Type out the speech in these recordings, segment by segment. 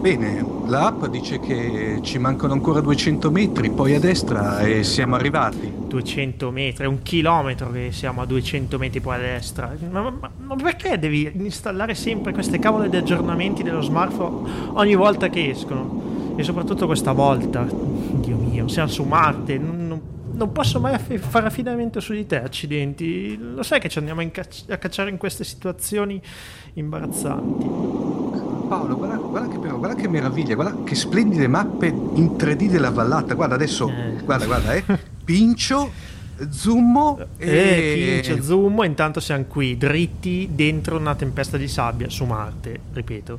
Bene, l'app dice che ci mancano ancora 200 metri, poi a destra e siamo arrivati. 200 metri, è un chilometro che siamo a 200 metri poi a destra. Ma, ma, ma perché devi installare sempre queste cavole di aggiornamenti dello smartphone ogni volta che escono? E soprattutto questa volta, Dio mio, siamo su Marte, non, non posso mai aff- fare affidamento su di te, accidenti. Lo sai che ci andiamo cacci- a cacciare in queste situazioni imbarazzanti. Paolo, guarda, guarda, che, guarda, che, meraviglia, guarda che splendide mappe in 3D della vallata. Guarda adesso, eh. guarda, guarda, eh. Pincio, zoom e... Eh, pincio, zoom, intanto siamo qui, dritti dentro una tempesta di sabbia su Marte, ripeto.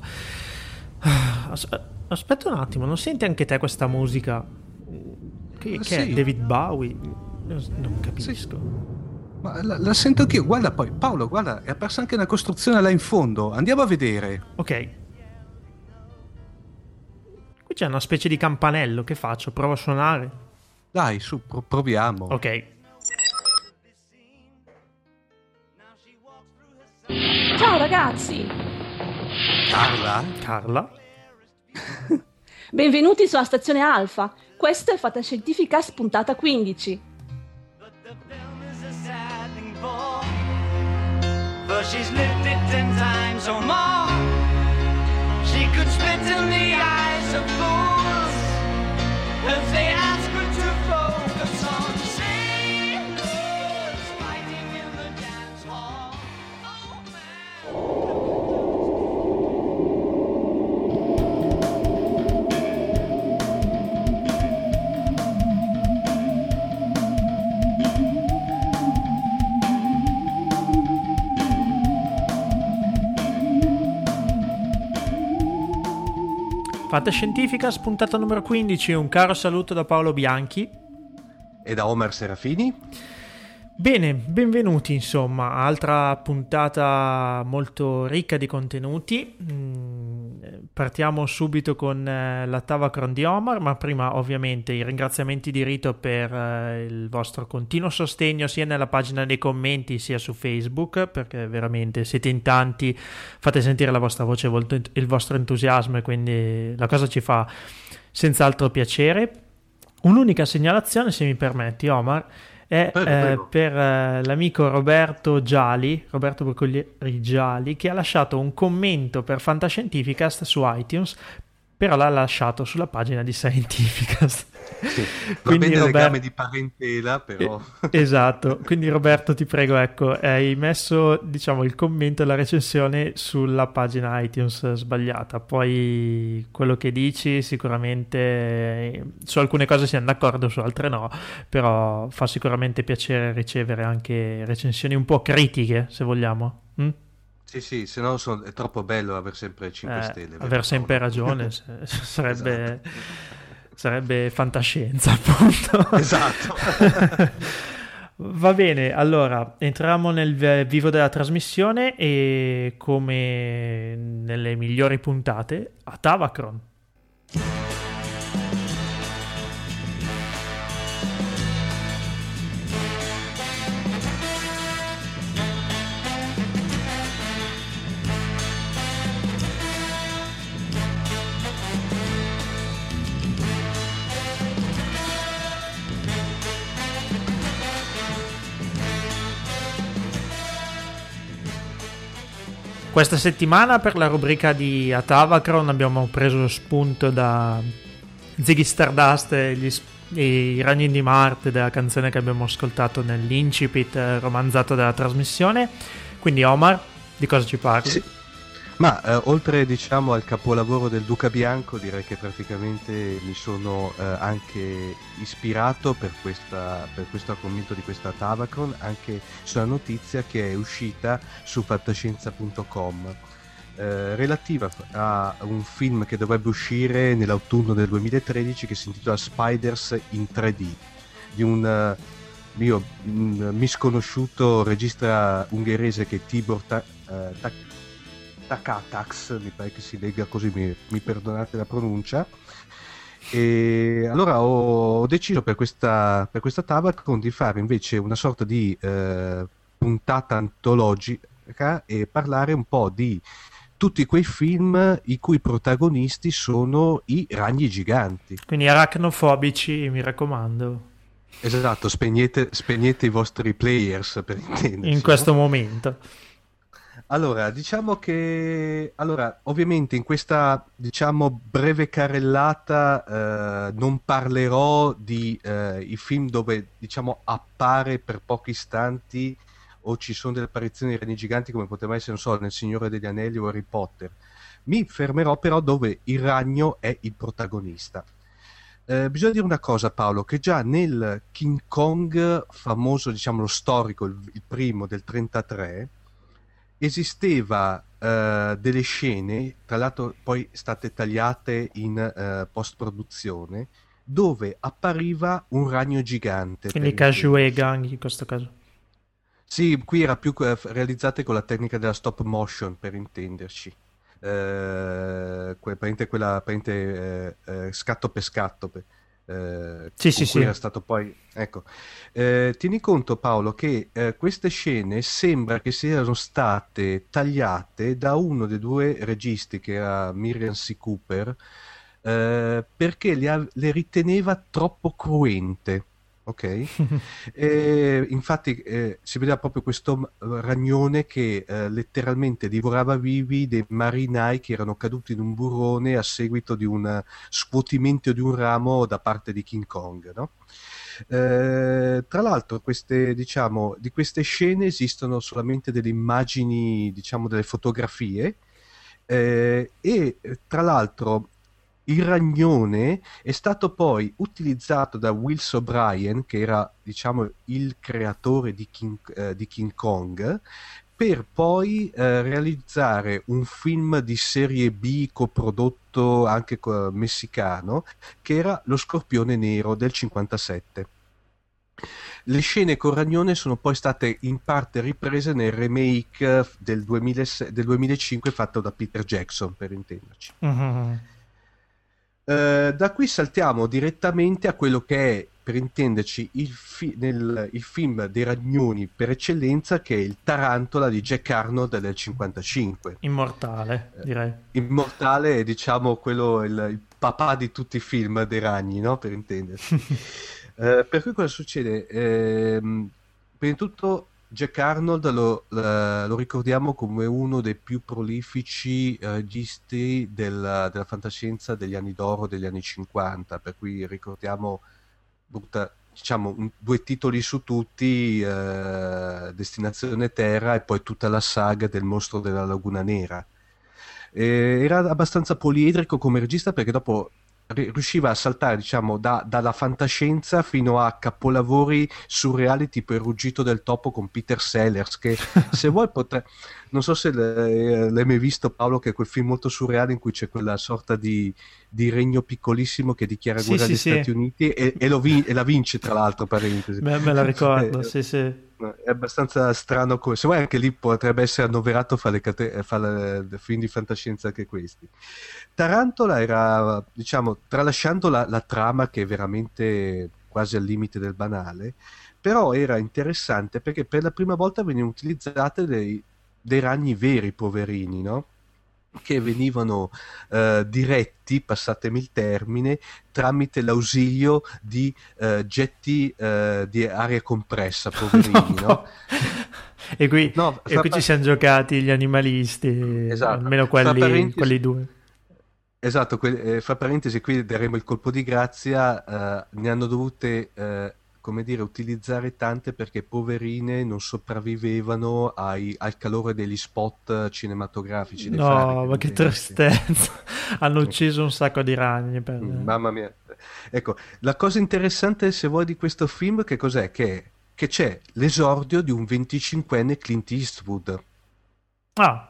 As- aspetta un attimo, non senti anche te questa musica? Che, che sì. è David Bowie? Non capisco. Sì. Ma la, la, sento anch'io. Guarda poi, Paolo, guarda, è apparsa anche una costruzione là in fondo. Andiamo a vedere. Ok. C'è una specie di campanello. Che faccio? Provo a suonare? Dai, su, pro- proviamo. Ok. Ciao ragazzi. Carla? Carla? Benvenuti sulla stazione Alfa. Questa è Fatta Scientifica spuntata 15. But she's lived it ten times or more. Could spit in the eyes of fools if they ask her to focus on sailors fighting in the dance hall. Oh, Fatta Scientifica, spuntata numero 15, un caro saluto da Paolo Bianchi e da Omer Serafini. Bene, benvenuti insomma, altra puntata molto ricca di contenuti. Mm, partiamo subito con eh, la Tavacron di Omar, ma prima ovviamente i ringraziamenti di rito per eh, il vostro continuo sostegno sia nella pagina dei commenti sia su Facebook, perché veramente siete in tanti, fate sentire la vostra voce, il vostro entusiasmo e quindi la cosa ci fa senz'altro piacere. Un'unica segnalazione, se mi permetti, Omar è prego, eh, prego. per eh, l'amico Roberto Giali, Roberto Broccolieri Giali, che ha lasciato un commento per Fantascientificast su iTunes però l'ha lasciato sulla pagina di Scientificast. Sì, quindi Robert... legame di parentela, però... esatto, quindi Roberto ti prego, ecco, hai messo diciamo il commento e la recensione sulla pagina iTunes sbagliata, poi quello che dici sicuramente su alcune cose siamo d'accordo, su altre no, però fa sicuramente piacere ricevere anche recensioni un po' critiche, se vogliamo. Mm? Sì, sì, se no son... è troppo bello aver sempre 5 eh, stelle. Aver sempre ragione, sarebbe, esatto. Sarebbe fantascienza, appunto. Esatto. Va bene, allora entriamo nel vivo della trasmissione e come nelle migliori puntate a Tavacron. Questa settimana per la rubrica di Atavacron abbiamo preso spunto da Ziggy Stardust e, gli, e i ragni di Marte della canzone che abbiamo ascoltato nell'incipit romanzato della trasmissione. Quindi Omar, di cosa ci parli? Sì. Ma eh, oltre diciamo al capolavoro del Duca Bianco, direi che praticamente mi sono eh, anche ispirato per, questa, per questo argomento di questa Tavacron anche sulla notizia che è uscita su fantascienza.com. Eh, relativa a un film che dovrebbe uscire nell'autunno del 2013 che si intitola Spiders in 3D di un uh, mio un misconosciuto regista ungherese che è Tibor Ta- Ta- Takatax, mi pare che si legga così, mi, mi perdonate la pronuncia. E allora ho, ho deciso per questa, per questa Tabacon di fare invece una sorta di eh, puntata antologica e parlare un po' di tutti quei film i cui protagonisti sono i ragni giganti. Quindi arachnofobici, mi raccomando. Esatto, spegnete, spegnete i vostri players per intenderci. In questo no? momento. Allora, diciamo che allora, ovviamente in questa diciamo breve carrellata eh, non parlerò di eh, i film dove diciamo appare per pochi istanti o ci sono delle apparizioni di reni giganti come poteva essere, non so, nel Signore degli Anelli o Harry Potter. Mi fermerò però dove il ragno è il protagonista. Eh, bisogna dire una cosa, Paolo, che già nel King Kong famoso, diciamo lo storico, il, il primo del 33, esisteva eh, delle scene, tra l'altro poi state tagliate in eh, post-produzione, dove appariva un ragno gigante. Quindi Kajue Gang in questo caso. Sì, qui era più eh, realizzate con la tecnica della stop motion, per intenderci. Eh, que- praticamente quella praticamente, eh, eh, scatto per scatto. Per, eh, Sì, con sì, cui sì. era stato poi ecco Eh, tieni conto Paolo che eh, queste scene sembra che siano state tagliate da uno dei due registi che era Miriam C. Cooper eh, perché le, le riteneva troppo cruente ok e infatti eh, si vedeva proprio questo m- ragnone che eh, letteralmente divorava vivi dei marinai che erano caduti in un burrone a seguito di un scuotimento di un ramo da parte di King Kong, no? Eh, tra l'altro queste, diciamo, di queste scene esistono solamente delle immagini, diciamo, delle fotografie eh, e tra l'altro il ragnone è stato poi utilizzato da Wills O'Brien, che era diciamo il creatore di King, eh, di King Kong, per poi eh, realizzare un film di serie B coprodotto anche co- messicano, che era Lo Scorpione Nero del 57. Le scene con Ragnone sono poi state in parte riprese nel remake eh, del, 2006 del 2005 fatto da Peter Jackson, per intenderci. Mhm. Eh, da qui saltiamo direttamente a quello che è, per intenderci, il, fi- nel- il film dei ragnoni per eccellenza, che è il Tarantola di Jack Arnold del 55. Immortale, direi. Immortale è, diciamo, quello, il, il papà di tutti i film dei ragni, no? Per intenderci. Eh, per cui cosa succede? Ehm, prima di tutto Jack Arnold lo, lo ricordiamo come uno dei più prolifici registi del- della fantascienza degli anni d'oro degli anni 50, per cui ricordiamo butta- diciamo, un- due titoli su tutti, eh, Destinazione Terra e poi tutta la saga del mostro della Laguna Nera. Eh, era abbastanza poliedrico come regista perché dopo riusciva a saltare diciamo da- dalla fantascienza fino a capolavori surreali tipo Il ruggito del topo con Peter Sellers che se vuoi potre... non so se l'hai mai visto Paolo che è quel film molto surreale in cui c'è quella sorta di, di regno piccolissimo che dichiara Sì, guerra sì, agli sì. Stati Uniti e, e lo vin- e la vince tra l'altro parentesi Me, me la ricordo, Eh, sì, sì. No, È abbastanza strano come... Se vuoi anche lì potrebbe essere annoverato fra le, cate- fra le film di fantascienza anche questi. Tarantola era, diciamo, tralasciando la, la trama che è veramente quasi al limite del banale, però era interessante perché per la prima volta venivano utilizzate dei, dei ragni veri, poverini, no? che venivano eh, diretti, passatemi il termine, tramite l'ausilio di eh, getti eh, di aria compressa, poverini, no? E qui, No, e qui pa- ci siamo giocati gli animalisti, Esatto. almeno quelli, quelli due. Esatto, que- eh, fra parentesi qui daremo il colpo di grazia, eh, ne hanno dovute, eh, come dire, utilizzare tante perché poverine non sopravvivevano ai- al calore degli spot cinematografici. No, fari, ma che tristezza. Hanno ucciso un sacco di ragni. Per... Mm, Mamma mia. Ecco, la cosa interessante se vuoi di questo film che cos'è? Che, che c'è l'esordio di un 25enne Clint Eastwood Ah,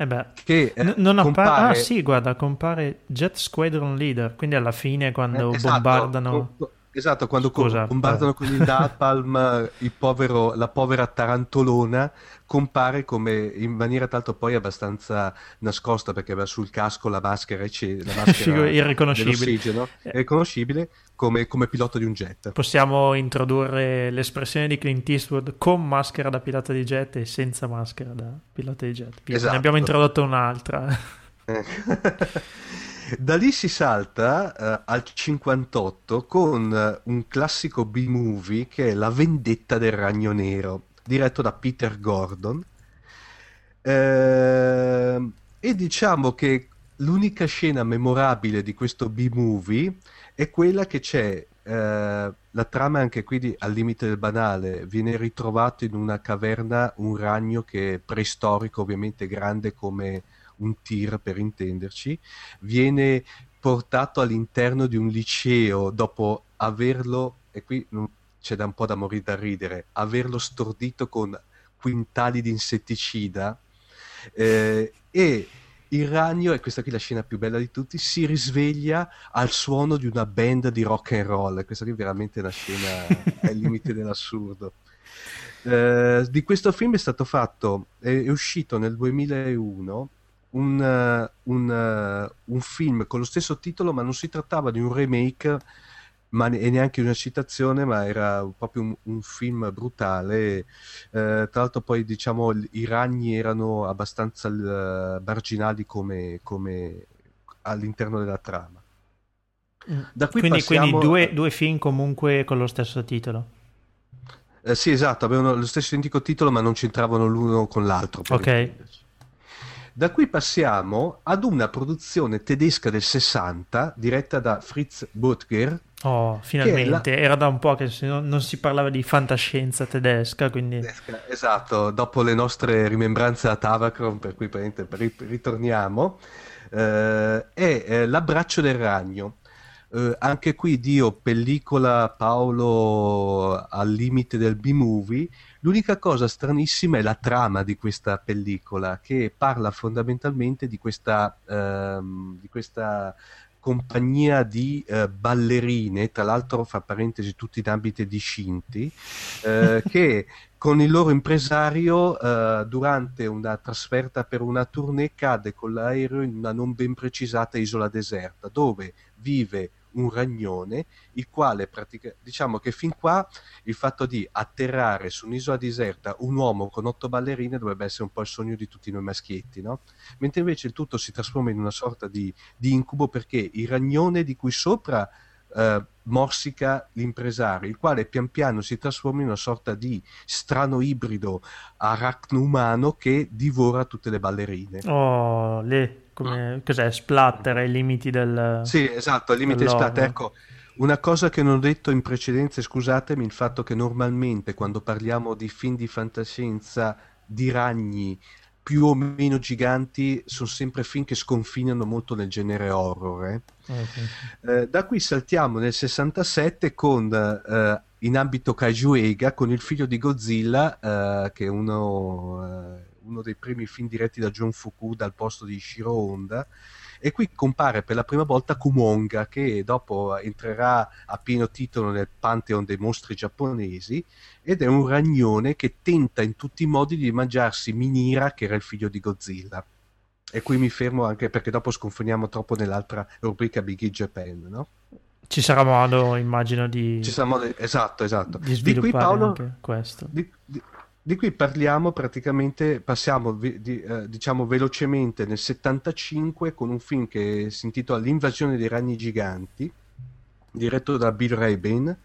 e beh. che eh, non appare... Ah compare sì, guarda, compare Jet Squadron Leader, quindi alla fine quando Eh, esatto, bombardano... co- Esatto, quando Scusa, bombardano eh. con il napalm il povero- la povera tarantolona compare come in maniera tanto poi abbastanza nascosta perché aveva sul casco la maschera, la maschera irriconoscibile. Eh. è riconoscibile come, come pilota di un jet. Possiamo introdurre l'espressione di Clint Eastwood con maschera da pilota di jet e senza maschera da pilota di jet. Esatto. Ne abbiamo introdotto un'altra. Da lì si salta eh, al 58 con eh, un classico B-movie che è La vendetta del ragno nero, diretto da Peter Gordon. Ehm, e diciamo che l'unica scena memorabile di questo B-movie è quella che c'è, la trama è anche qui di- al limite del banale, viene ritrovato in una caverna un ragno che è preistorico, ovviamente grande come un tir per intenderci, viene portato all'interno di un liceo dopo averlo, e qui c'è da un po' da morire da ridere, averlo stordito con quintali di insetticida eh, e il ragno, e questa qui è la scena più bella di tutti, si risveglia al suono di una band di rock and roll. Questa qui è veramente una scena al limite dell'assurdo. Eh, di questo film è stato fatto, è, è uscito nel 2001 un, eh, un, eh, un film con lo stesso titolo, ma non si trattava di un remake ma e neanche una citazione, ma era proprio un, un film brutale. Eh, tra l'altro, poi diciamo i ragni erano abbastanza eh, marginali come, come all'interno della trama. Da qui quindi passiamo- quindi due, due film comunque con lo stesso titolo. Eh, sì, esatto, avevano lo stesso identico titolo, ma non c'entravano l'uno con l'altro. Ok. intenderci. Da qui passiamo ad una produzione tedesca del 60 diretta da Fritz Butger. Oh, finalmente. Era da un po' che non, non si parlava di fantascienza tedesca, quindi... Esatto, dopo le nostre rimembranze a Tavacron, per cui ritorniamo, eh, è eh, L'abbraccio del ragno. Eh, anche qui Dio, pellicola Paolo al limite del B-movie. L'unica cosa stranissima è la trama di questa pellicola, che parla fondamentalmente di questa, ehm, di questa compagnia di eh, ballerine, tra l'altro fra parentesi tutti in ambiti discinti, eh, che con il loro impresario eh, durante una trasferta per una tournée cade con l'aereo in una non ben precisata isola deserta dove vive un ragnone il quale pratica- diciamo che fin qua il fatto di atterrare su un'isola deserta un uomo con otto ballerine dovrebbe essere un po' il sogno di tutti noi maschietti no? mentre invece il tutto si trasforma in una sorta di, di incubo perché il ragnone di cui sopra eh, morsica l'impresario, il quale pian piano si trasforma in una sorta di strano ibrido aracno-umano che divora tutte le ballerine. Oh, le, come, cos'è? Splatter ai limiti del... Sì, esatto, limite Dell'horror. splatter. Ecco, una cosa che non ho detto in precedenza, scusatemi, il fatto che normalmente quando parliamo di film di fantascienza di ragni più o meno giganti sono sempre film che sconfinano molto nel genere horror. eh. Ok. Eh, da qui saltiamo nel 67 con eh, in ambito Kaiju Eiga con il figlio di Godzilla eh, che è uno, eh, uno dei primi film diretti da John Fukuda al posto di Shiro Honda e qui compare per la prima volta Kumonga che dopo entrerà a pieno titolo nel pantheon dei mostri giapponesi ed è un ragnone che tenta in tutti i modi di mangiarsi Minira che era il figlio di Godzilla e qui mi fermo anche perché dopo sconfiniamo troppo nell'altra rubrica Big Japan, no? Ci sarà modo, immagino, di, Ci siamo esatto, esatto. di Di sviluppare qui Paolo, questo. di, di- di qui parliamo praticamente, passiamo di- eh, diciamo velocemente nel 75 con un film che si intitola L'invasione dei ragni giganti, diretto da Bill Rabin.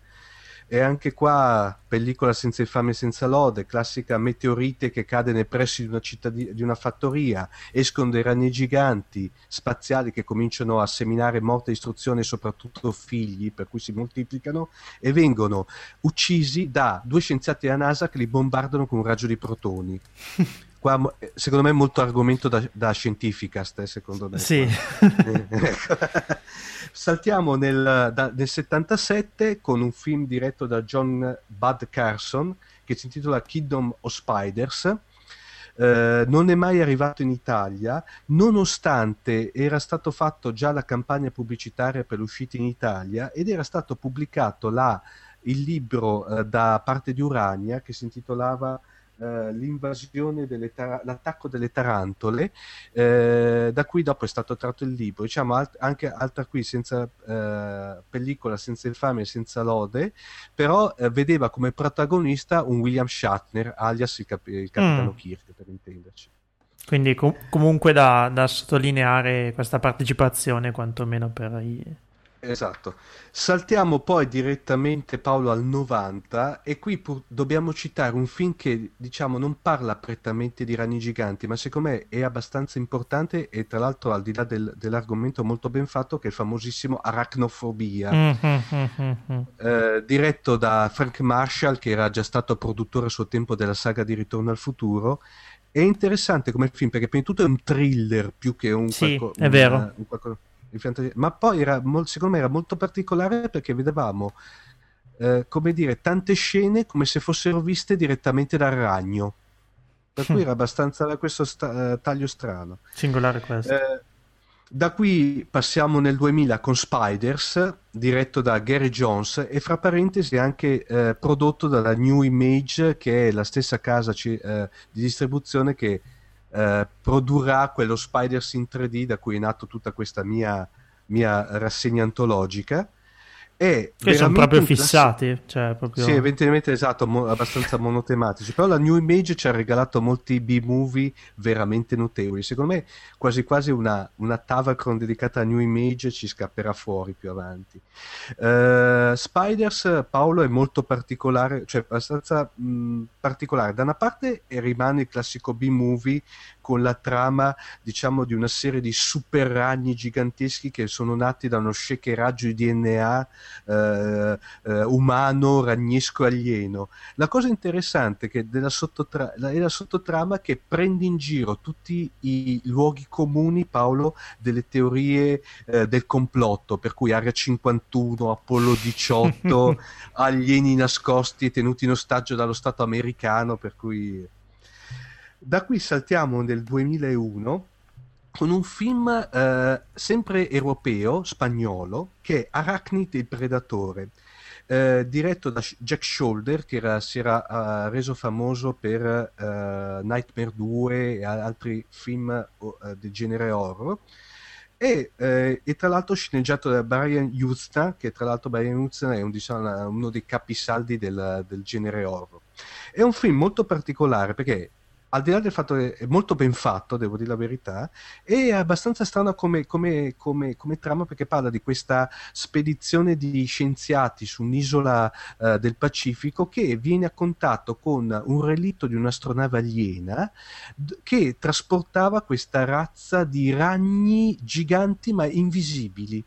E anche qua pellicola senza infame e senza lode, classica meteorite che cade nei pressi di una, cittadi- di una fattoria, escono dei ragni giganti spaziali che cominciano a seminare morte e distruzione, soprattutto figli, per cui si moltiplicano, e vengono uccisi da due scienziati della NASA che li bombardano con un raggio di protoni. Qua, eh, secondo me, è molto argomento da, da scientificast, eh, secondo me. Sì. Ecco. Saltiamo nel, da- nel 77 con un film diretto da John Bud Carson che si intitola Kingdom of Spiders. eh, non è mai arrivato in Italia, nonostante era stato fatto già la campagna pubblicitaria per l'uscita in Italia ed era stato pubblicato là il libro eh, da parte di Urania che si intitolava eh, l'invasione delle tar- l'attacco delle tarantole, eh, da cui dopo è stato tratto il libro. Diciamo alt- anche altra qui, senza eh, pellicola, senza infame e senza lode, però eh, vedeva come protagonista un William Shatner, alias il, cap- il capitano mm. Kirk, per intenderci. Quindi com- comunque da, da, sottolineare questa partecipazione, quantomeno per i, Esatto. Saltiamo poi direttamente Paolo al 90 e qui pur- dobbiamo citare un film che diciamo non parla prettamente di ragni giganti, ma secondo me è abbastanza importante e tra l'altro al di là del- dell'argomento molto ben fatto che è il famosissimo Arachnofobia, mm-hmm. eh, diretto da Frank Marshall che era già stato produttore a suo tempo della saga di Ritorno al futuro. È interessante come film perché prima di tutto è un thriller più che un, sì, qualco- è vero. un qualcosa ma poi era, secondo me era molto particolare perché vedevamo, eh, come dire, tante scene come se fossero viste direttamente dal ragno. Per cui era abbastanza questo sta- uh, taglio strano. Singolare questo. Eh, da qui passiamo nel 2000 con Spiders, diretto da Gary Jones e fra parentesi anche eh, prodotto dalla New Image, che è la stessa casa c- eh, di distribuzione che eh, produrrà quello Spiders in 3D da cui è nato tutta questa mia, mia rassegna antologica. E sono proprio fissati, cioè proprio... Sì, evidentemente esatto, mo- abbastanza monotematici. Però la New Image ci ha regalato molti B-movie veramente notevoli. Secondo me, quasi quasi una, una Tavacron dedicata a New Image ci scapperà fuori più avanti. Uh, Spiders, Paolo, è molto particolare, cioè abbastanza mh, particolare. Da una parte rimane il classico B-movie con la trama, diciamo, di una serie di super ragni giganteschi che sono nati da uno shakeraggio di DNA eh, eh, umano, ragnesco, alieno. La cosa interessante che della sottotra- è la sottotrama che prende in giro tutti i luoghi comuni, Paolo, delle teorie eh, del complotto, per cui Area 51, Apollo 18, alieni nascosti e tenuti in ostaggio dallo Stato americano, per cui... Da qui saltiamo nel 2001 con un film eh, sempre europeo, spagnolo, che è Arachnid il Predatore, eh, diretto da Jack Shoulder, che era, si era uh, reso famoso per uh, Nightmare 2 e altri film uh, del genere horror. E, eh, e, tra l'altro sceneggiato da Brian Yuzna, che tra l'altro Brian Yuzna è un, diciamo, uno dei capisaldi del, del genere horror. È un film molto particolare perché al di là del fatto che è molto ben fatto, devo dire la verità, è abbastanza strano come, come, come, come trama perché parla di questa spedizione di scienziati su un'isola uh, del Pacifico che viene a contatto con un relitto di un'astronave aliena d- che trasportava questa razza di ragni giganti ma invisibili.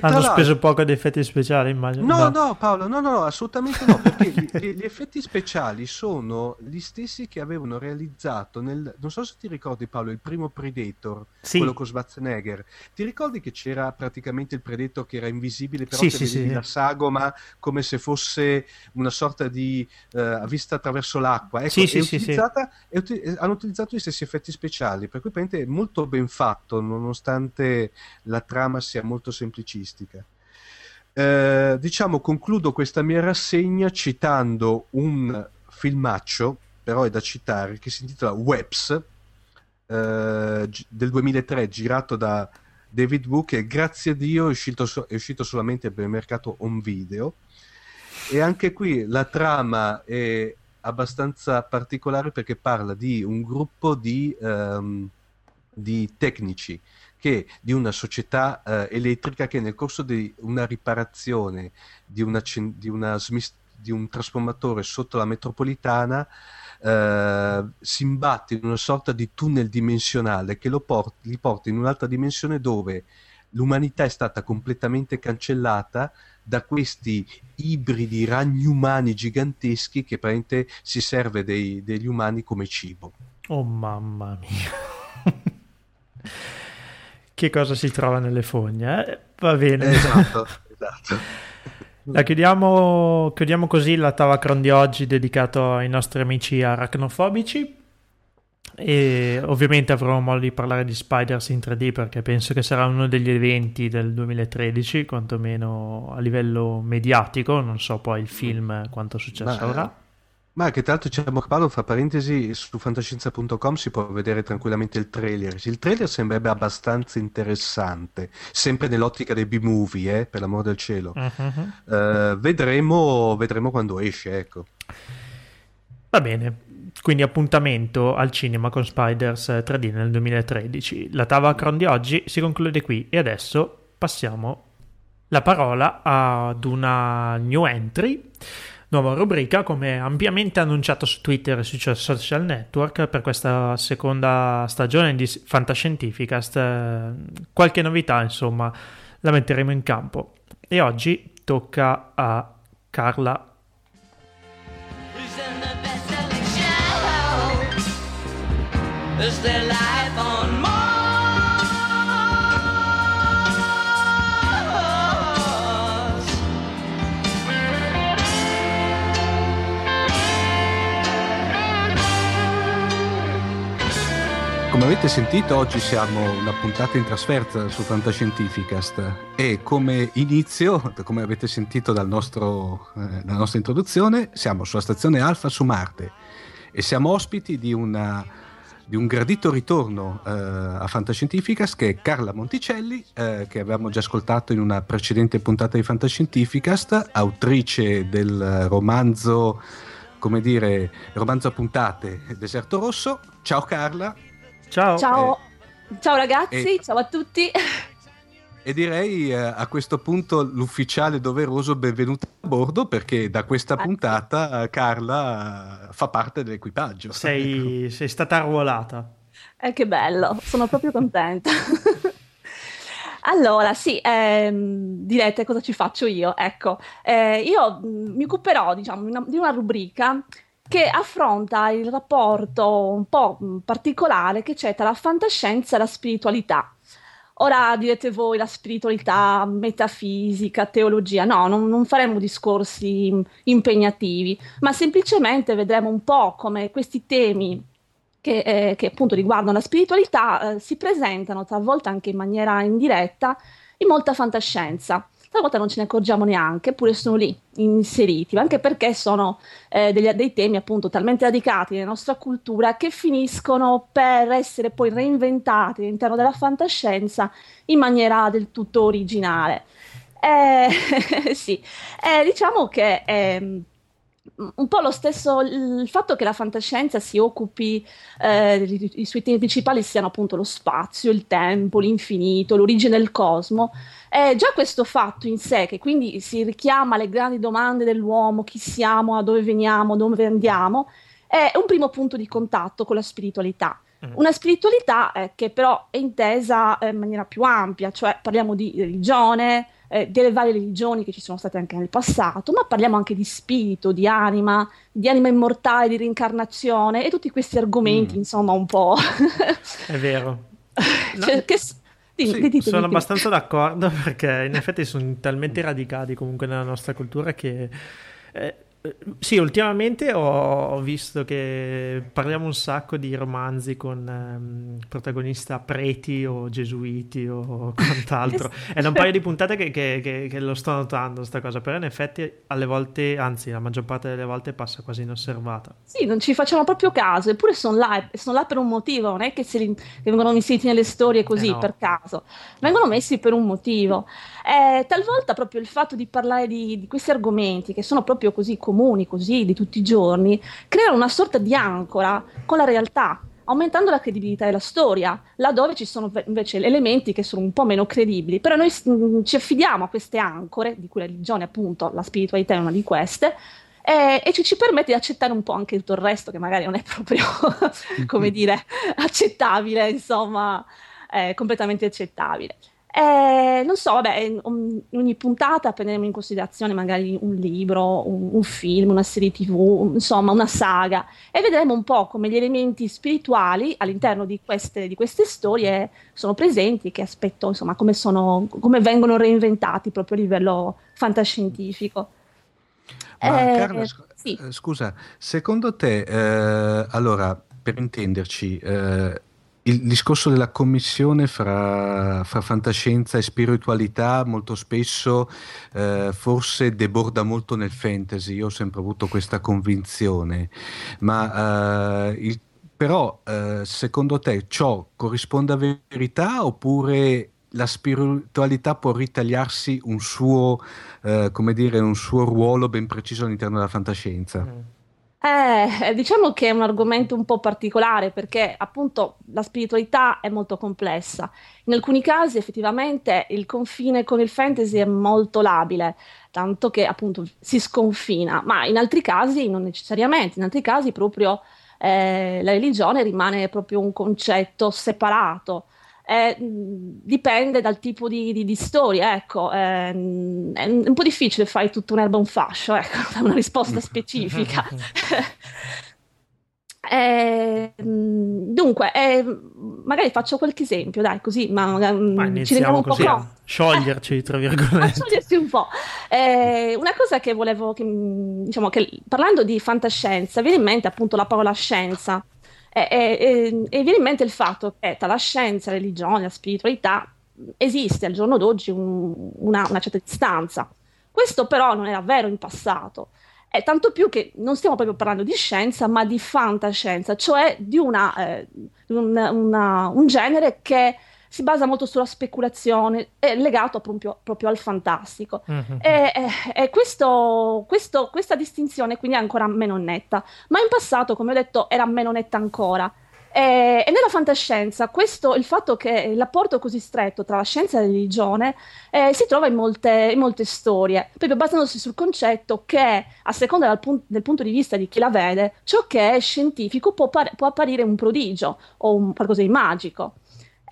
Hanno speso poco di effetti speciali, immagino. No, no, no, Paolo, no, no, assolutamente no, perché gli, gli, effetti speciali sono gli stessi che avevano realizzato nel... Non so se ti ricordi, Paolo, il primo Predator, sì. quello con Schwarzenegger. Ti ricordi che c'era praticamente il Predator che era invisibile, però sì, sì, sì. la sagoma come se fosse una sorta di uh, vista attraverso l'acqua? Ecco, sì, sì, sì, sì. Ut- hanno utilizzato gli stessi effetti speciali, per cui è molto ben fatto, nonostante la trama sia molto semplice semplicistica. Eh, diciamo, concludo questa mia rassegna citando un filmaccio, però è da citare, che si intitola Webs, eh, del 2003, girato da David Wu, che grazie a Dio è uscito, so- è uscito solamente per il mercato home video. E anche qui la trama è abbastanza particolare perché parla di un gruppo di, um, di tecnici che di una società eh, elettrica che nel corso di una riparazione di, una, di, una, di un trasformatore sotto la metropolitana eh, si imbatte in una sorta di tunnel dimensionale che port- li porta in un'altra dimensione dove l'umanità è stata completamente cancellata da questi ibridi ragni umani giganteschi che praticamente si serve dei, degli umani come cibo. Oh mamma mia. Che cosa si trova nelle fogne. Eh? Va bene. Esatto, esatto. La chiudiamo, chiudiamo così la Tavacron di oggi dedicato ai nostri amici arachnofobici. E ovviamente avremo modo di parlare di Spiders in 3D perché penso che sarà uno degli eventi del 2013, quantomeno a livello mediatico. Non so poi il film quanto successo Ma- avrà. Ma che tra l'altro c'è Morpalo, fra parentesi, su fantascienza.com si può vedere tranquillamente il trailer. Il trailer sembrerebbe abbastanza interessante, sempre nell'ottica dei B-movie, eh, per l'amor del cielo. Mhm. Eh, vedremo, vedremo quando esce, ecco. Va bene, quindi appuntamento al cinema con Spiders 3D nel 2013. La Tavacron di oggi si conclude qui e adesso passiamo la parola ad una new entry, nuova rubrica come ampiamente annunciato su Twitter e sui social network per questa seconda stagione di Fantascientificast. eh, Qualche novità, insomma, la metteremo in campo. E oggi tocca a Carla? Is Come avete sentito, oggi siamo una puntata in trasferta su Fantascientificast e come inizio, come avete sentito dal nostro, eh, dalla nostra introduzione, siamo sulla stazione Alfa su Marte e siamo ospiti di, una- di un gradito ritorno eh, a Fantascientificast che è Carla Monticelli, eh, che avevamo già ascoltato in una precedente puntata di Fantascientificast, autrice del romanzo, come dire, romanzo a puntate Deserto Rosso. Ciao Carla. Ciao. Ciao, ciao ragazzi, e- ciao a tutti. E direi eh, a questo punto l'ufficiale doveroso benvenuto a bordo perché da questa Grazie. puntata eh, Carla eh, fa parte dell'equipaggio. Ecco. Sei, sei stata arruolata. Eh, che bello, sono proprio contenta. Allora, sì, ehm, direte cosa ci faccio io. Ecco, eh, io mh, mi occuperò, diciamo, di una, di una rubrica che affronta il rapporto un po' particolare che c'è tra la fantascienza e la spiritualità. Ora direte voi la spiritualità, metafisica, teologia. No, non, non faremo discorsi impegnativi, ma semplicemente vedremo un po' come questi temi che, eh, che appunto riguardano la spiritualità eh, si presentano talvolta anche in maniera indiretta in molta fantascienza. Talvolta non ce ne accorgiamo neanche, eppure sono lì inseriti, anche perché sono eh, degli- dei temi appunto talmente radicati nella nostra cultura che finiscono per essere poi reinventati all'interno della fantascienza in maniera del tutto originale. Eh, sì, Eh, diciamo che ehm, un po' lo stesso il fatto che la fantascienza si occupi, eh, i, i suoi temi principali siano appunto lo spazio, il tempo, l'infinito, l'origine del cosmo. Eh, già questo fatto in sé, che quindi si richiama alle grandi domande dell'uomo, chi siamo, da dove veniamo, dove andiamo, è un primo punto di contatto con la spiritualità. Mm. Una spiritualità eh, che però è intesa eh, in maniera più ampia, cioè parliamo di religione, eh, delle varie religioni che ci sono state anche nel passato, ma parliamo anche di spirito, di anima, di anima immortale, di reincarnazione e tutti questi argomenti, Mm. insomma, un po'. È vero. No, cioè, che s- di- Sì, dite, sono dite. abbastanza d'accordo perché in effetti sono talmente radicati comunque nella nostra cultura che... eh, sì, ultimamente ho, visto che parliamo un sacco di romanzi con ehm, protagonista preti o gesuiti o quant'altro. È da un paio di puntate che, che- che- che lo sto notando sta cosa, però in effetti alle volte, anzi la maggior parte delle volte passa quasi inosservata. Sì, non ci facciamo proprio caso, eppure sono là, sono là per un motivo, non è che, se li- vengono inseriti nelle storie così Eh no. per caso, vengono messi per un motivo. Eh, talvolta proprio il fatto di parlare di, di questi argomenti, che sono proprio così comuni, così di tutti i giorni, creano una sorta di ancora con la realtà. Aumentando la credibilità della storia, laddove ci sono ve- invece elementi che sono un po' meno credibili, però noi mm, ci affidiamo a queste ancore, di cui la religione, appunto, la spiritualità è una di queste, e ci, ci permette di accettare un po' anche tutto il resto che magari non è proprio, come dire, accettabile, insomma, eh, completamente accettabile. Eh, non so, vabbè, in in ogni puntata prenderemo in considerazione magari un libro, un, un film, una serie TV, un- insomma una saga e vedremo un po' come gli elementi spirituali all'interno di queste, di queste storie sono presenti che aspetto, insomma, come, sono, come vengono reinventati proprio a livello fantascientifico. Ma Eh, Carla, sc- sì. eh, scusa, secondo te, eh, allora, per intenderci, eh, il discorso della commissione fra, fra fantascienza e spiritualità molto spesso eh, forse deborda molto nel fantasy, io ho sempre avuto questa convinzione, ma eh, il- però eh, secondo te ciò corrisponde a verità oppure la spiritualità può ritagliarsi un suo eh, dire, un suo ruolo ben preciso all'interno della fantascienza. Eh, diciamo che è un argomento un po' particolare perché appunto la spiritualità è molto complessa. In alcuni casi effettivamente il confine con il fantasy è molto labile, tanto che appunto si sconfina, ma in altri casi non necessariamente, in altri casi proprio eh, la religione rimane proprio un concetto separato. Eh, dipende dal tipo di, di- di storia, ecco, ehm, è un, un po' difficile fare tutto un'erba un fascio, ecco, una risposta specifica. Eh, dunque, eh, magari faccio qualche esempio, dai, così, ma mh, Ma ci rendiamo un po' conto. scioglierci, tra virgolette. sciogliersi un po'. Eh, una cosa che volevo, che, mh, diciamo che parlando di fantascienza, viene in mente appunto la parola scienza e, e- e- e viene in mente il fatto che tra la scienza, la religione, la spiritualità esiste al giorno d'oggi un- una, una certa distanza. Questo però non era vero in passato. E tanto più che non stiamo proprio parlando di scienza, ma di fantascienza, cioè di una, eh, un, una- un genere che si basa molto sulla speculazione, è legato proprio, proprio al fantastico. Mhm. E, e- e questo- questo- questa distinzione quindi è ancora meno netta, ma in passato, come ho detto, era meno netta ancora. E, e nella fantascienza, questo, il fatto che il rapporto così stretto tra la scienza e la religione eh, si trova in molte, in molte storie, proprio basandosi sul concetto che, a seconda del, pun- del punto di vista di chi la vede, ciò che è scientifico può, par- può apparire un prodigio o un qualcosa di magico.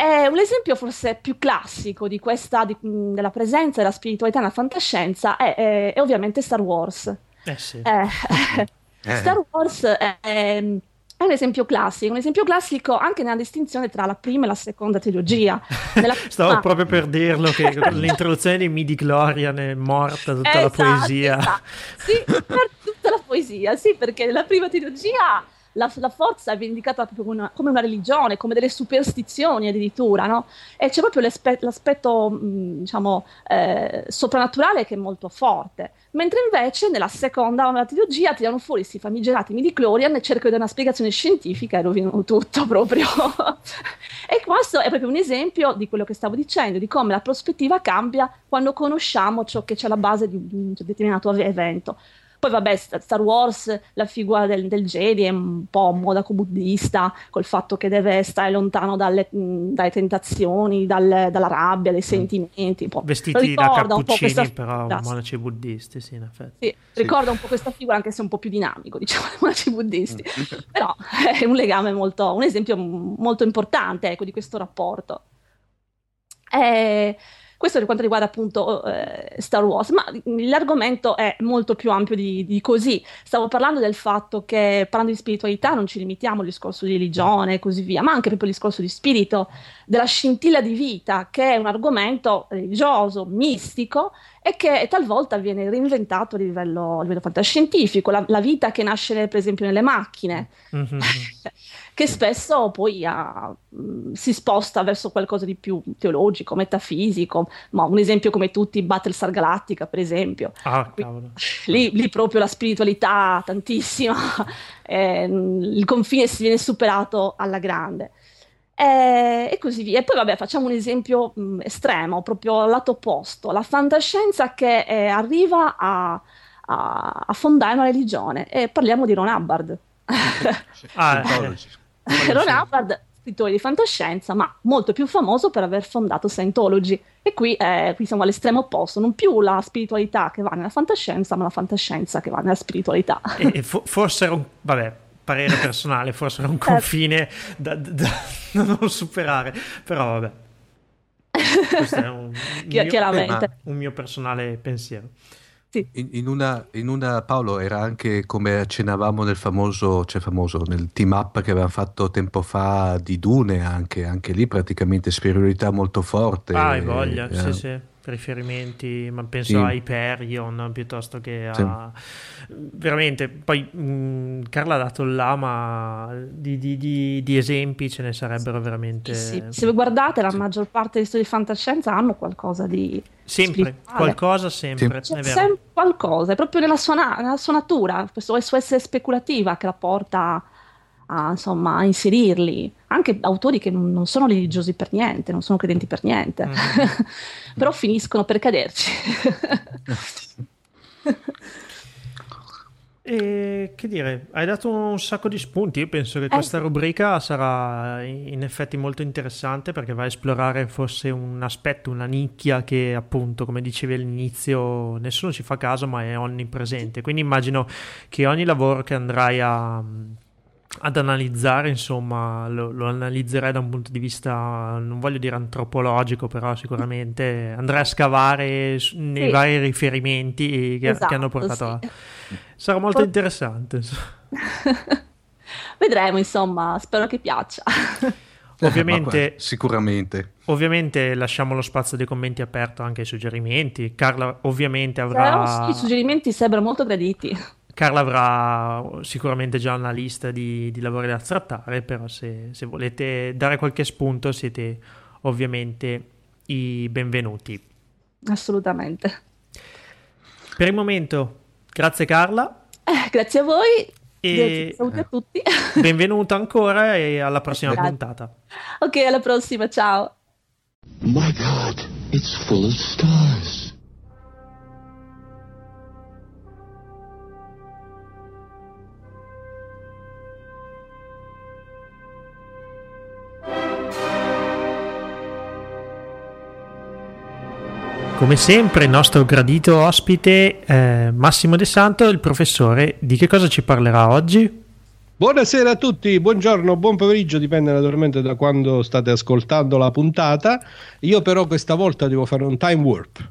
Eh, un esempio forse più classico di questa, di- della presenza della spiritualità nella fantascienza è, è- è ovviamente Star Wars. Eh sì. Eh, Eh. Star Wars è, è un esempio classico, un esempio classico anche nella distinzione tra la prima e la seconda trilogia. Nella Stavo prima- proprio per dirlo che l'introduzione di Midi Glorian è morta tutta la Esatto, poesia. esatto. Sì, per tutta la poesia, sì, perché nella prima trilogia la, la forza viene indicata proprio come una, come una religione, come delle superstizioni addirittura, no? E c'è proprio l'aspe- l'aspetto, mh, diciamo, eh, soprannaturale che è molto forte. Mentre invece nella seconda trilogia tirano fuori questi famigerati midi-chlorian e cercano di dare una spiegazione scientifica e rovinano tutto proprio. e questo è proprio un esempio di quello che stavo dicendo, di come la prospettiva cambia quando conosciamo ciò che c'è alla base di un determinato evento. Poi vabbè, St- Star Wars, la figura del, del Jedi è un po' modaco buddista, col fatto che deve stare lontano dalle, dalle tentazioni, dal- dalla rabbia, dai sentimenti. un po'. Vestiti da cappuccini, questa però monaci buddisti, sì, in effetti. sì, ricorda un po' questa figura, anche se un po' più dinamico, diciamo, dei monaci buddisti. Però è un legame molto, un esempio molto importante, ecco, di questo rapporto. Eh, questo per quanto riguarda appunto eh, Star Wars, ma l'argomento è molto più ampio di, di così. Stavo parlando del fatto che parlando di spiritualità non ci limitiamo al discorso di religione e così via, ma anche proprio al discorso di spirito, della scintilla di vita, che è un argomento religioso, mistico e che talvolta viene reinventato a livello, a livello fantascientifico, la, la vita che nasce per esempio nelle macchine, Mhm. che spesso poi ha- mh, si sposta verso qualcosa di più teologico, metafisico, ma un esempio come tutti, Battlestar Galactica per esempio. Ah, cavolo. Lì, lì proprio la spiritualità tantissima, eh, il confine si viene superato alla grande. Eh, e così via. E poi, vabbè, facciamo un esempio mh, estremo, proprio al lato opposto: la fantascienza che eh, arriva a, a- a fondare una religione. E parliamo di Ron Hubbard. Ah, Ron. Hubbard, scrittore di fantascienza, ma molto più famoso per aver fondato Scientology. E qui, eh, qui siamo all'estremo opposto: non più la spiritualità che va nella fantascienza, ma la fantascienza che va nella spiritualità. E, e fo- forse era un... Vabbè, parere personale, forse era un confine da, da- da non superare, però vabbè. Questo è un, un mio, un mio personale pensiero. In, in una, in una- Paolo era anche come accennavamo nel famoso, cioè famoso, nel team up che avevamo fatto tempo fa di Dune, anche, anche lì praticamente spiritualità molto forte. Ah, hai voglia, eh, sì, sì. Riferimenti, ma penso Sì. a Hyperion piuttosto che a... Veramente, poi mh, Carla ha dato là, ma di, di- di- di esempi ce ne sarebbero veramente... Sì, Se voi guardate, la maggior parte delle storie di fantascienza hanno qualcosa di Sempre, spirituale. qualcosa sempre, C'è è vero. sempre qualcosa, è proprio nella sua, nella sua natura, questo essere speculativa che la porta a, insomma, a inserirli. Anche autori che non, sono religiosi per niente, non sono credenti per niente, Mhm. però finiscono per caderci. E che dire, hai dato un sacco di spunti. Io penso che questa sì. rubrica sarà in effetti molto interessante perché va a esplorare forse un aspetto, una nicchia che appunto, come dicevi all'inizio, nessuno ci fa caso ma è onnipresente. Quindi immagino che ogni lavoro che andrai a, ad analizzare, insomma, lo, lo analizzerai da un punto di vista, non voglio dire antropologico, però sicuramente andrai a scavare nei Sì. vari riferimenti che, che hanno Esatto, portato a... sì. Sarà molto Poi- interessante. Vedremo, insomma, spero che piaccia. Ovviamente, qua- sicuramente. ovviamente lasciamo lo spazio dei commenti aperto anche ai suggerimenti. Carla ovviamente Però avrà, sì, i suggerimenti sembrano molto graditi. Carla avrà sicuramente già una lista di, di lavori da trattare, però se, se volete dare qualche spunto siete ovviamente i benvenuti. Assolutamente. Per il momento, grazie Carla, Eh, grazie a voi. E- Saluti a tutti. benvenuta ancora e alla prossima Grazie. puntata. ok, alla prossima, ciao. My God, it's full of stars. Come sempre, il nostro gradito ospite eh, Massimo De Santo, il professore, di che cosa ci parlerà oggi? Buonasera a tutti, buongiorno, buon pomeriggio, dipende naturalmente da quando state ascoltando la puntata. Io però questa volta devo fare un time warp,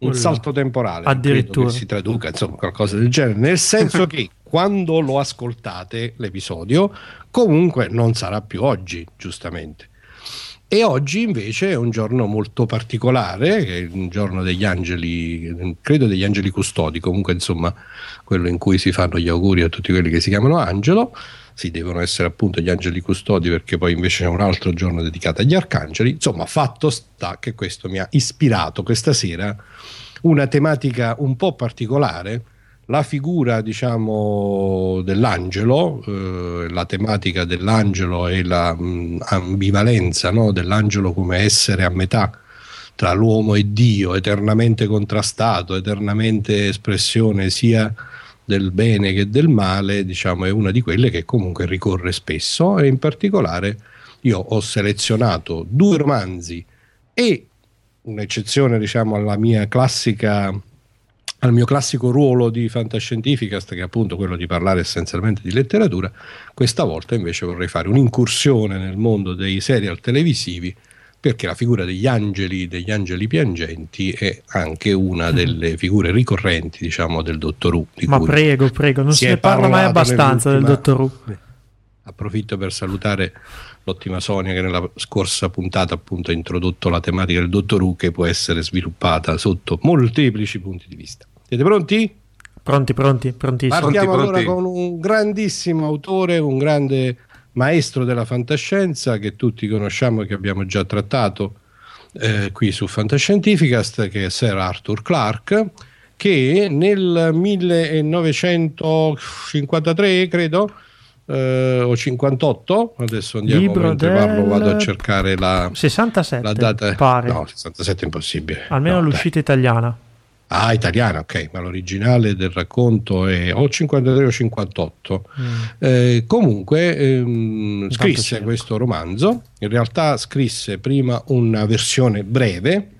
un salto temporale. Addirittura. che si traduca, insomma, qualcosa del genere, nel senso che quando lo ascoltate l'episodio, comunque non sarà più oggi, giustamente. E oggi invece è un giorno molto particolare, è un giorno degli angeli, credo degli angeli custodi, comunque insomma quello in cui si fanno gli auguri a tutti quelli che si chiamano angelo, si devono essere appunto gli angeli custodi perché poi invece c'è un altro giorno dedicato agli arcangeli, insomma fatto sta che questo mi ha ispirato questa sera una tematica un po' particolare, la figura diciamo dell'angelo, eh, la tematica dell'angelo e la mh, ambivalenza no, dell'angelo come essere a metà tra l'uomo e Dio, eternamente contrastato, eternamente espressione sia del bene che del male, diciamo, è una di quelle che comunque ricorre spesso e in particolare io ho selezionato due romanzi e un'eccezione diciamo alla mia classica al mio classico ruolo di fantascientificast che è appunto quello di parlare essenzialmente di letteratura questa volta invece vorrei fare un'incursione nel mondo dei serial televisivi perché la figura degli angeli degli angeli piangenti è anche una delle figure ricorrenti diciamo del dottor Who Ma prego, prego, non si se ne parla mai abbastanza del dottor Who. Approfitto per salutare l'ottima Sonia che nella scorsa puntata appunto ha introdotto la tematica del dottor Who che può essere sviluppata sotto molteplici punti di vista. Siete pronti? Pronti, pronti, prontissimi. Partiamo Pronti, allora pronti. con un grandissimo autore, un grande maestro della fantascienza che tutti conosciamo e che abbiamo già trattato eh, qui su Fantascientificast, che è Sir Arthur Clarke, che nel 1953, credo, eh, o 58, adesso andiamo Libro mentre del- parlo, vado a cercare la, 67, la data. pare. No, 67 è impossibile. Almeno No, dai. l'uscita italiana. Ah, italiana, ok, ma l'originale del racconto è o 53 o 58. Mm. Eh, comunque ehm, scrisse questo romanzo, in realtà scrisse prima una versione breve,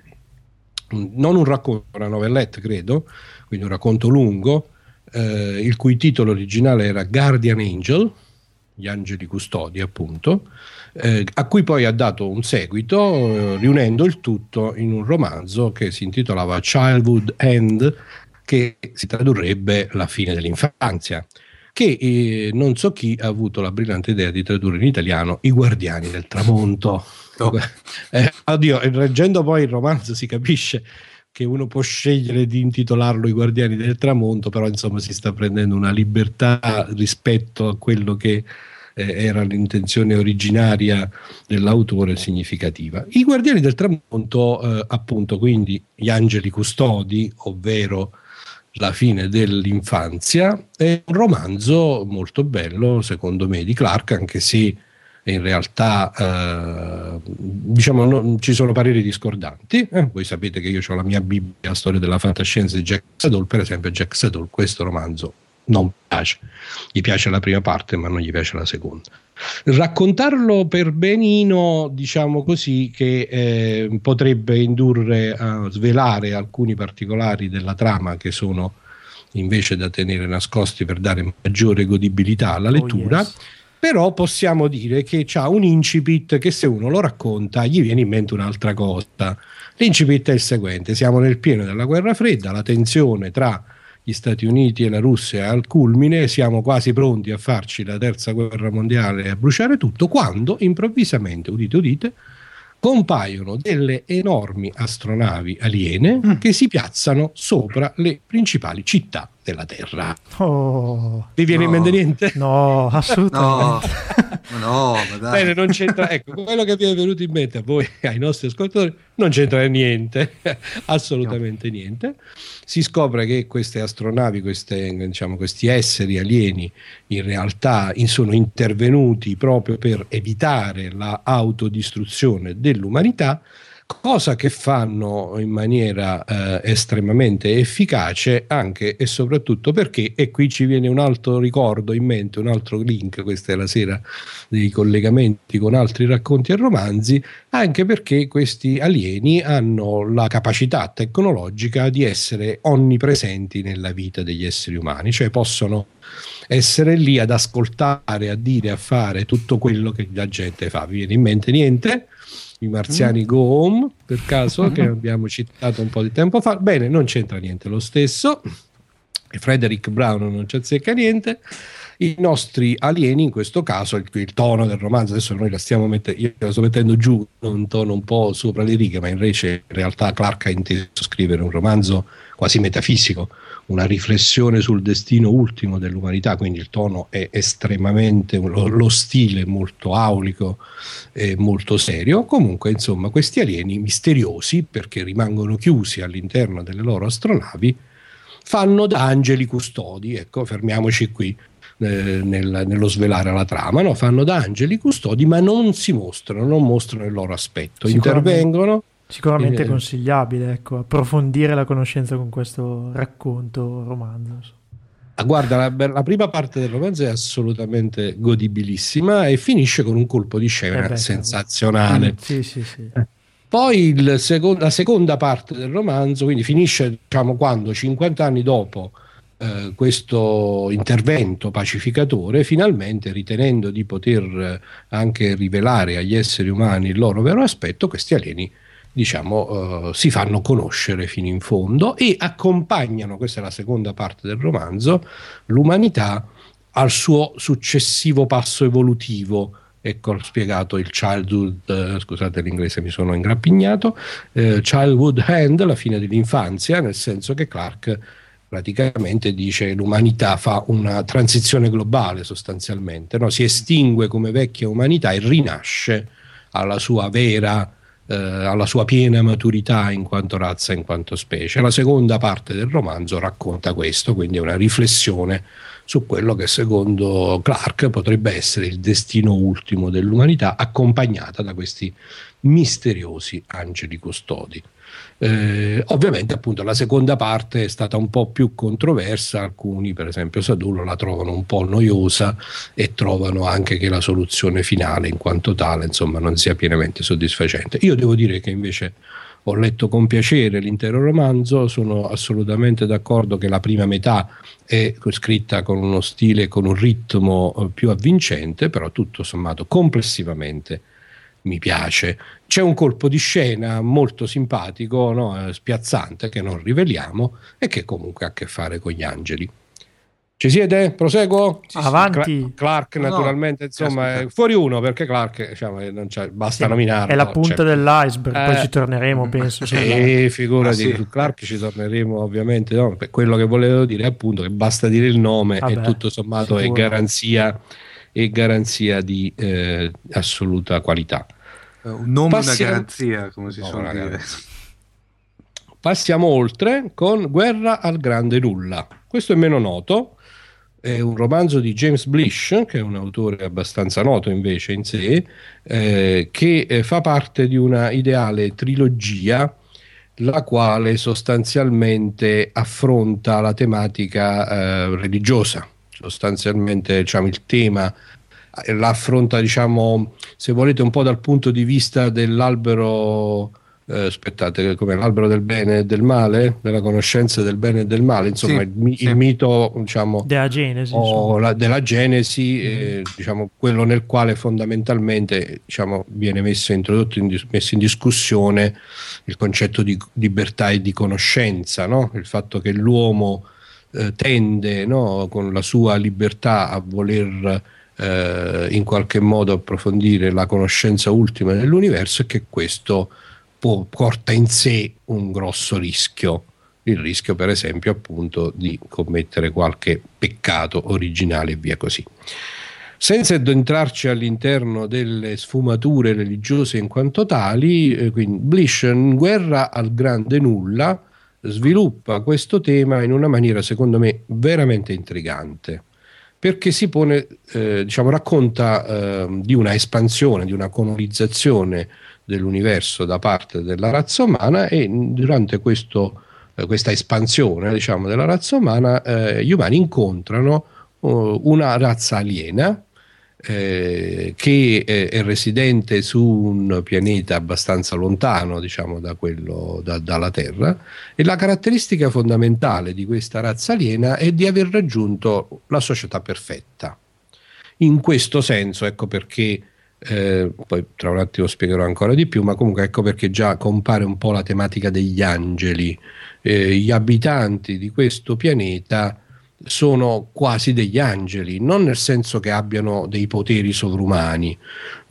non un racconto, una novelletta credo, quindi un racconto lungo, eh, il cui titolo originale era Guardian Angel, gli angeli custodi appunto, eh, a cui poi ha dato un seguito, eh, riunendo il tutto in un romanzo che si intitolava Childhood End, che si tradurrebbe La fine dell'infanzia che eh, non so chi ha avuto la brillante idea di tradurre in italiano I guardiani del tramonto. Oh. Eh, oddio, leggendo poi il romanzo si capisce che uno può scegliere di intitolarlo I guardiani del tramonto, però insomma si sta prendendo una libertà rispetto a quello che eh, era l'intenzione originaria dell'autore significativa. I guardiani del tramonto, eh, appunto, quindi gli angeli custodi, ovvero la fine dell'infanzia, è un romanzo molto bello, secondo me, di Clark, anche se in realtà eh, diciamo non, ci sono pareri discordanti. Eh, voi sapete che io ho la mia Bibbia, la storia della fantascienza di Jack Saddle, per esempio Jack Saddle questo romanzo non piace, gli piace la prima parte ma non gli piace la seconda. Raccontarlo per benino, diciamo così, che eh, potrebbe indurre a svelare alcuni particolari della trama che sono invece da tenere nascosti per dare maggiore godibilità alla oh, lettura. Oh yes. Però possiamo dire che ha un incipit che se uno lo racconta gli viene in mente un'altra cosa. L'incipit è il seguente: siamo nel pieno della guerra fredda, la tensione tra gli Stati Uniti e la Russia è al culmine, siamo quasi pronti a farci la terza guerra mondiale e a bruciare tutto, quando improvvisamente, udite udite, compaiono delle enormi astronavi aliene mm. che si piazzano sopra le principali città della Terra. Oh, Vi viene no. in mente niente? No, assolutamente. No, no, ma dai. Bene, non c'entra. Ecco, quello che vi è venuto in mente a voi, ai nostri ascoltatori, non c'entra niente, assolutamente no. niente. Si scopre che queste astronavi, queste, diciamo, questi esseri alieni, in realtà sono intervenuti proprio per evitare la autodistruzione dell'umanità cosa che fanno in maniera eh, estremamente efficace anche e soprattutto perché, e qui ci viene un altro ricordo in mente, un altro link, questa è la sera dei collegamenti con altri racconti e romanzi, anche perché questi alieni hanno la capacità tecnologica di essere onnipresenti nella vita degli esseri umani, cioè possono essere lì ad ascoltare, a dire, a fare tutto quello che la gente fa. Vi viene in mente niente? I marziani mm. Go Home, per caso, che abbiamo citato un po' di tempo fa. Bene, non c'entra niente lo stesso. E Frederick Brown non ci azzecca niente. I nostri alieni, in questo caso, il, il tono del romanzo, adesso noi la stiamo mettendo, io la sto mettendo giù, un tono un po' sopra le righe, ma invece in realtà Clark ha inteso scrivere un romanzo quasi metafisico, una riflessione sul destino ultimo dell'umanità, quindi il tono è estremamente, lo, lo stile molto aulico e molto serio. Comunque, insomma, questi alieni misteriosi, perché rimangono chiusi all'interno delle loro astronavi, fanno da angeli custodi. Ecco, fermiamoci qui. Eh, nel, nello svelare la trama, no? fanno da angeli custodi, ma non si mostrano, non mostrano il loro aspetto, intervengono Sicuramente è consigliabile, ecco, approfondire la conoscenza con questo racconto romanzo. Ah, guarda, la, la, prima parte del romanzo è assolutamente godibilissima e finisce con un colpo di scena eh beh, sensazionale. Mm, sì, sì, sì. Eh. Poi seco- la seconda parte del romanzo, quindi finisce diciamo, quando 50 anni dopo eh, questo intervento pacificatore, finalmente ritenendo di poter eh, anche rivelare agli esseri umani il loro vero aspetto, questi alieni diciamo, uh, si fanno conoscere fino in fondo e accompagnano, questa è la seconda parte del romanzo, l'umanità al suo successivo passo evolutivo. Ecco, ho spiegato il childhood, uh, scusate l'inglese mi sono ingrappignato, uh, childhood hand, la fine dell'infanzia, nel senso che Clark praticamente dice l'umanità fa una transizione globale sostanzialmente, no? si estingue come vecchia umanità e rinasce alla sua vera eh, alla sua piena maturità in quanto razza, in quanto specie. La seconda parte del romanzo racconta questo, quindi è una riflessione su quello che secondo Clark potrebbe essere il destino ultimo dell'umanità, accompagnata da questi misteriosi angeli custodi. Eh, ovviamente appunto la seconda parte è stata un po' più controversa, alcuni per esempio Sadullo la trovano un po' noiosa e trovano anche che la soluzione finale in quanto tale insomma non sia pienamente soddisfacente. Io devo dire che invece ho letto con piacere l'intero romanzo, sono assolutamente d'accordo che la prima metà è scritta con uno stile, con un ritmo eh, più avvincente, però tutto sommato complessivamente mi piace. C'è un colpo di scena molto simpatico, no? spiazzante, che non riveliamo e che comunque ha a che fare con gli angeli. Ci siete? Proseguo? Avanti. Clark, naturalmente, no, insomma, è fuori uno perché Clark diciamo, basta sì, nominarlo. È la punta cioè, dell'iceberg, eh, poi ci torneremo, penso. Sì, figurati, ah, sì. Clark ci torneremo ovviamente. No? quello che volevo dire è appunto che basta dire il nome Vabbè, e tutto sommato è garanzia, è garanzia di eh, assoluta qualità. Un nome Passiamo... una garanzia, come si no, suol dire. Passiamo oltre con Guerra al Grande Nulla. Questo è meno noto, è un romanzo di James Blish, che è un autore abbastanza noto invece in sé, eh, che eh, fa parte di una ideale trilogia la quale sostanzialmente affronta la tematica eh, religiosa, sostanzialmente diciamo, il tema eh, l'affronta diciamo se volete un po' dal punto di vista dell'albero eh, aspettate, come l'albero del bene e del male, della conoscenza del bene e del male, insomma, sì, il, sì. il, mito diciamo, della Genesi, la, della Genesi mm. eh, diciamo, quello nel quale fondamentalmente diciamo, viene messo, introdotto in, messo in discussione il concetto di libertà e di conoscenza, no? il fatto che l'uomo eh, tende no, con la sua libertà a voler eh, in qualche modo approfondire la conoscenza ultima dell'universo e che questo può, porta in sé un grosso rischio, il rischio per esempio appunto di commettere qualche peccato originale e via così. Senza entrarci all'interno delle sfumature religiose in quanto tali, eh, quindi Blish in guerra al grande nulla sviluppa questo tema in una maniera secondo me veramente intrigante perché si pone, eh, diciamo, racconta eh, di una espansione, di una colonizzazione dell'universo da parte della razza umana e durante questo, eh, questa espansione diciamo, della razza umana eh, gli umani incontrano uh, una razza aliena eh, che è, è, residente su un pianeta abbastanza lontano diciamo, da quello, da, dalla Terra e la caratteristica fondamentale di questa razza aliena è di aver raggiunto la società perfetta. In questo senso, ecco perché eh, poi tra un attimo spiegherò ancora di più, ma comunque ecco perché già compare un po' la tematica degli angeli. Eh, gli abitanti di questo pianeta sono quasi degli angeli, non nel senso che abbiano dei poteri sovrumani,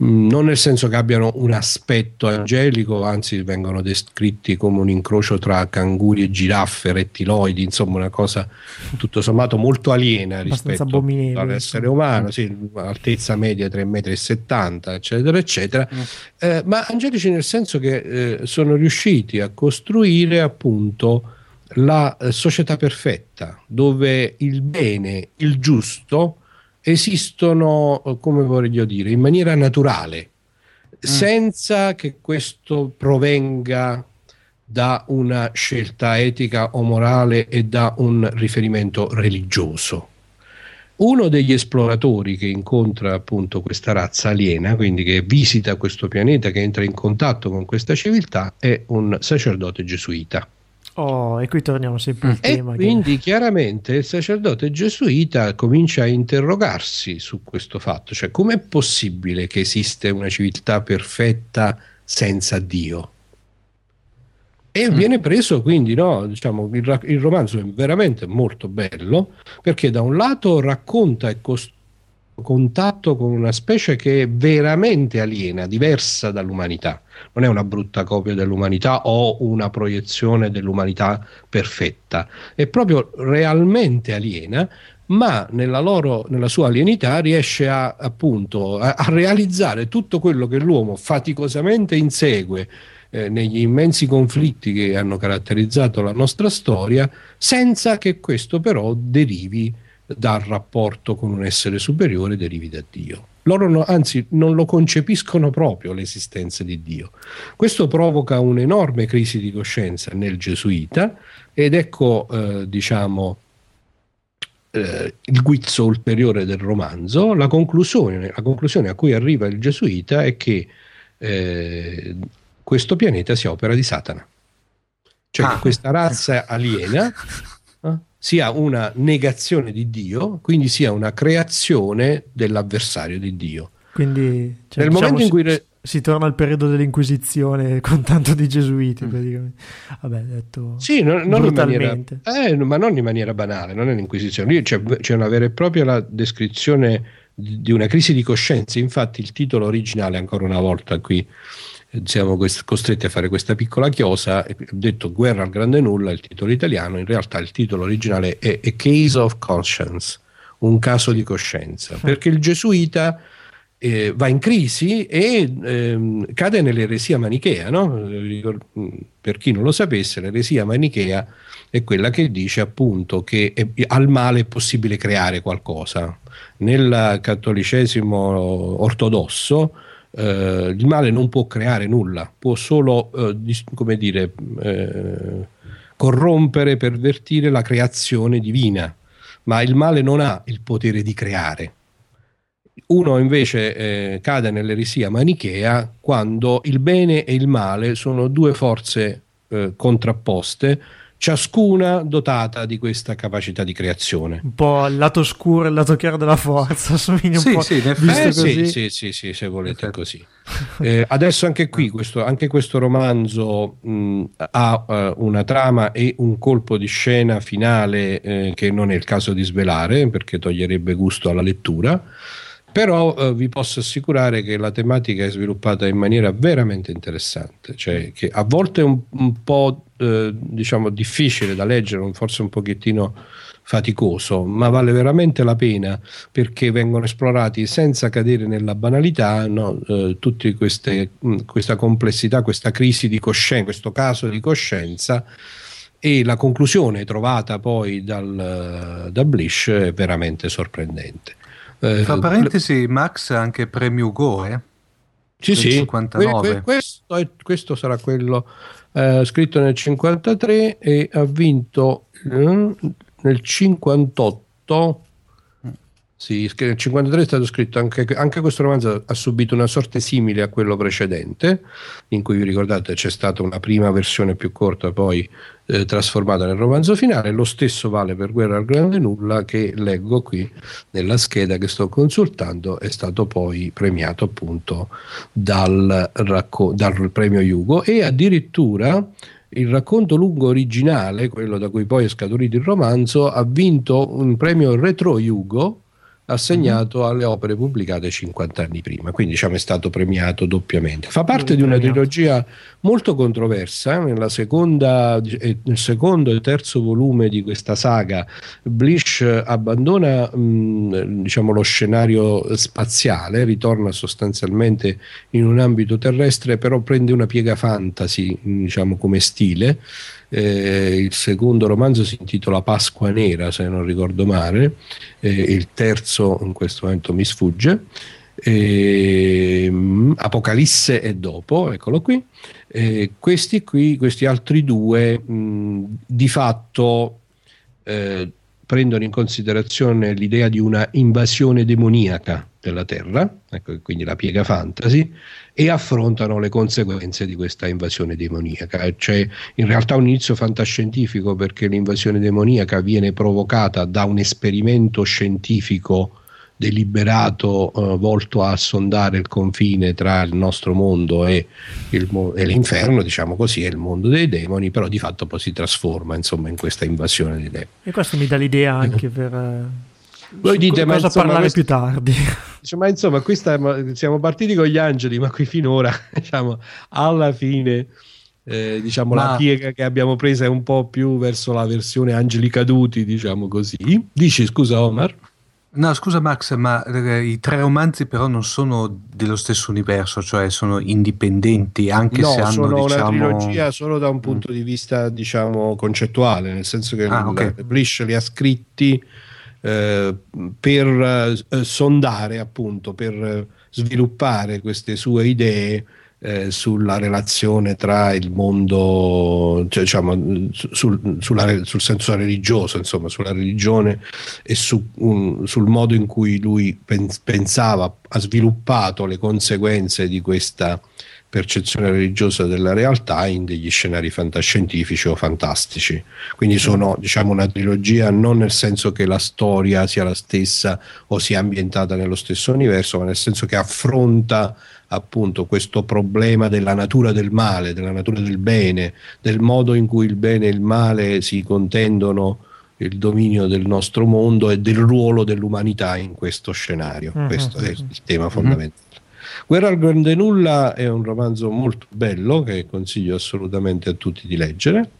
mm, non nel senso che abbiano un aspetto angelico, anzi vengono descritti come un incrocio tra canguri e giraffe, rettiloidi, insomma una cosa tutto sommato molto aliena rispetto all'essere umano, sì, altezza media 3,70 m, eccetera, eccetera, mm. eh, ma angelici nel senso che eh, sono riusciti a costruire appunto la eh, società perfetta, dove il bene, il giusto esistono, eh, come voglio dire, in maniera naturale, mm. senza che questo provenga da una scelta etica o morale e da un riferimento religioso. Uno degli esploratori che incontra appunto questa razza aliena, quindi che visita questo pianeta, che entra in contatto con questa civiltà, è un sacerdote gesuita. Oh, e qui torniamo sempre al e tema. Quindi che... chiaramente il sacerdote gesuita comincia a interrogarsi su questo fatto, cioè com'è possibile che esiste una civiltà perfetta senza Dio? E mm. viene preso quindi, no, diciamo, il, il, romanzo è veramente molto bello perché da un lato racconta e costruisce contatto con una specie che è veramente aliena, diversa dall'umanità. Non è una brutta copia dell'umanità o una proiezione dell'umanità perfetta, è proprio realmente aliena, ma nella, loro, nella sua alienità riesce a, appunto, a, a realizzare tutto quello che l'uomo faticosamente insegue eh, negli immensi conflitti che hanno caratterizzato la nostra storia, senza che questo però derivi dal rapporto con un essere superiore derivi da Dio. Loro no, anzi non lo concepiscono proprio l'esistenza di Dio. Questo provoca un'enorme crisi di coscienza nel gesuita ed ecco eh, diciamo eh, il guizzo ulteriore del romanzo, la conclusione, la conclusione, a cui arriva il gesuita è che eh, questo pianeta sia opera di Satana. Cioè Ah. che questa razza aliena sia una negazione di Dio, quindi sia una creazione dell'avversario di Dio. Quindi cioè, Nel diciamo, momento in si- cui re- si, torna al periodo dell'Inquisizione con tanto di gesuiti, praticamente. Vabbè, detto Mm. Sì, non, non in maniera, brutalmente. eh, ma non in maniera banale, non è l'Inquisizione. Lì c'è, c'è una vera e propria descrizione di una crisi di coscienza. Infatti, il titolo originale, ancora una volta, qui siamo costretti a fare questa piccola chiosa. eh, detto Guerra al grande nulla, il titolo italiano. In realtà, il titolo originale è A Case of Conscience, un caso di coscienza, perché il gesuita eh, va in crisi e ehm, cade nell'eresia manichea. No? Ricor- mh, Per chi non lo sapesse, l'eresia manichea è quella che dice appunto che è- al male è possibile creare qualcosa. Nel cattolicesimo ortodosso eh, il male non può creare nulla, può solo eh, come dire, eh, corrompere, pervertire la creazione divina, ma il male non ha il potere di creare. Uno invece eh, cade nell'eresia manichea quando il bene e il male sono due forze eh, contrapposte, ciascuna dotata di questa capacità di creazione. Un po' il lato scuro e il lato chiaro della forza, assomiglia un Sì, po'. sì, Eh, così. sì, sì, sì, sì, se volete Perfetto. così. Eh, adesso anche qui, questo, anche questo romanzo mh, ha eh, una trama e un colpo di scena finale eh, che non è il caso di svelare perché toglierebbe gusto alla lettura. Però eh, vi posso assicurare che la tematica è sviluppata in maniera veramente interessante, cioè che a volte è un, un po' eh, diciamo difficile da leggere, forse un pochettino faticoso, ma vale veramente la pena perché vengono esplorati senza cadere nella banalità no, eh, queste mh, questa complessità, questa crisi di coscienza, questo caso di coscienza e la conclusione trovata poi dal, da Blish è veramente sorprendente. Eh, Fra parentesi, Max anche premio Ugo, eh? Sì, sì, 59. que- que- questo, è- questo sarà quello eh, scritto nel 53 e ha vinto eh, nel 58. Sì, nel 53 è stato scritto anche, anche questo romanzo ha subito una sorte simile a quello precedente, in cui vi ricordate c'è stata una prima versione più corta, poi eh, trasformata nel romanzo finale. Lo stesso vale per Guerra al Grande Nulla, che leggo qui nella scheda che sto consultando, è stato poi premiato appunto dal, racco- dal premio Hugo e addirittura il racconto lungo originale, quello da cui poi è scaturito il romanzo, ha vinto un premio Retro Hugo assegnato alle opere pubblicate 50 anni prima, quindi diciamo è stato premiato doppiamente. Fa parte di una Premiato. trilogia molto controversa, nella seconda, eh, nel secondo e terzo volume di questa saga Blish abbandona mh, diciamo, lo scenario spaziale, ritorna sostanzialmente in un ambito terrestre, però prende una piega fantasy diciamo, come stile. Eh, il secondo romanzo si intitola Pasqua Nera, se non ricordo male, eh, il terzo in questo momento mi sfugge. E, mh, Apocalisse è dopo, eccolo qui. Eh, questi qui, questi altri due, mh, di fatto eh, prendono in considerazione l'idea di una invasione demoniaca della Terra, ecco quindi la piega fantasy, e affrontano le conseguenze di questa invasione demoniaca. C'è in realtà un inizio fantascientifico perché l'invasione demoniaca viene provocata da un esperimento scientifico deliberato eh, volto a sondare il confine tra il nostro mondo e, il e l'inferno, diciamo così, è il mondo dei demoni, però di fatto poi si trasforma insomma in questa invasione dei demoni. E questo mi dà l'idea anche per eh, Voi dite, ma cosa insomma, parlare questo- più tardi. Dice, ma insomma, questa, ma- siamo partiti con gli angeli, ma qui finora, diciamo, alla fine, eh, diciamo, la Ma- piega che abbiamo presa è un po' più verso la versione angeli caduti, diciamo così. Dici, scusa Omar? No, scusa Max, ma eh, i tre romanzi però non sono dello stesso universo, cioè sono indipendenti, anche no, se hanno sono diciamo... una trilogia solo da un punto di vista, diciamo, concettuale, nel senso che Ah, il- ok. Blish li ha scritti eh, per eh, sondare, appunto, per eh, sviluppare queste sue idee eh, sulla relazione tra il mondo, cioè, diciamo, su- sul, sulla- sul senso religioso, insomma, sulla religione e su, un- sul modo in cui lui pen- pensava, ha sviluppato le conseguenze di questa percezione religiosa della realtà in degli scenari fantascientifici o fantastici. Quindi sono diciamo una trilogia non nel senso che la storia sia la stessa o sia ambientata nello stesso universo, ma nel senso che affronta appunto questo problema della natura del male, della natura del bene, del modo in cui il bene e il male si contendono il dominio del nostro mondo e del ruolo dell'umanità in questo scenario. Uh-huh. Questo è il tema fondamentale. Guerra al Grande Nulla è un romanzo molto bello che consiglio assolutamente a tutti di leggere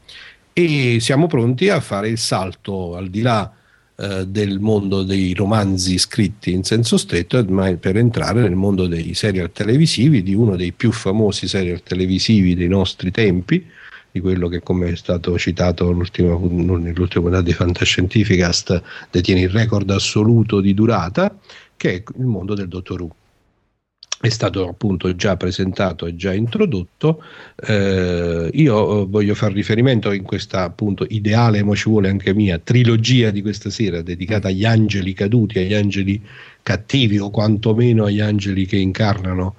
e siamo pronti a fare il salto al di là eh, del mondo dei romanzi scritti in senso stretto ma per entrare nel mondo dei serial televisivi di uno dei più famosi serial televisivi dei nostri tempi di quello che come è stato citato nell'ultima puntata di Fantascientificast detiene il record assoluto di durata che è il mondo del Dottor Who è stato appunto già presentato e già introdotto. Eh, io eh, voglio fare riferimento in questa appunto ideale, ma ci vuole anche mia, trilogia di questa sera dedicata agli angeli caduti, agli angeli cattivi o quantomeno agli angeli che incarnano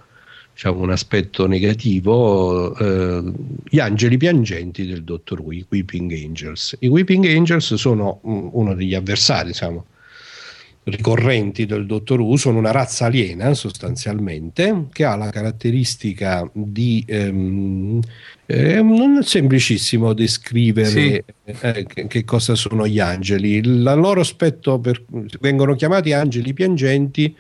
diciamo, un aspetto negativo, eh, gli angeli piangenti del Dottor Who, i Weeping Angels. I Weeping Angels sono um, uno degli avversari, diciamo, ricorrenti del Dottor Who sono una razza aliena sostanzialmente che ha la caratteristica di ehm, eh, non è semplicissimo descrivere sì. eh, che, che, cosa sono gli angeli il loro aspetto per, vengono chiamati angeli piangenti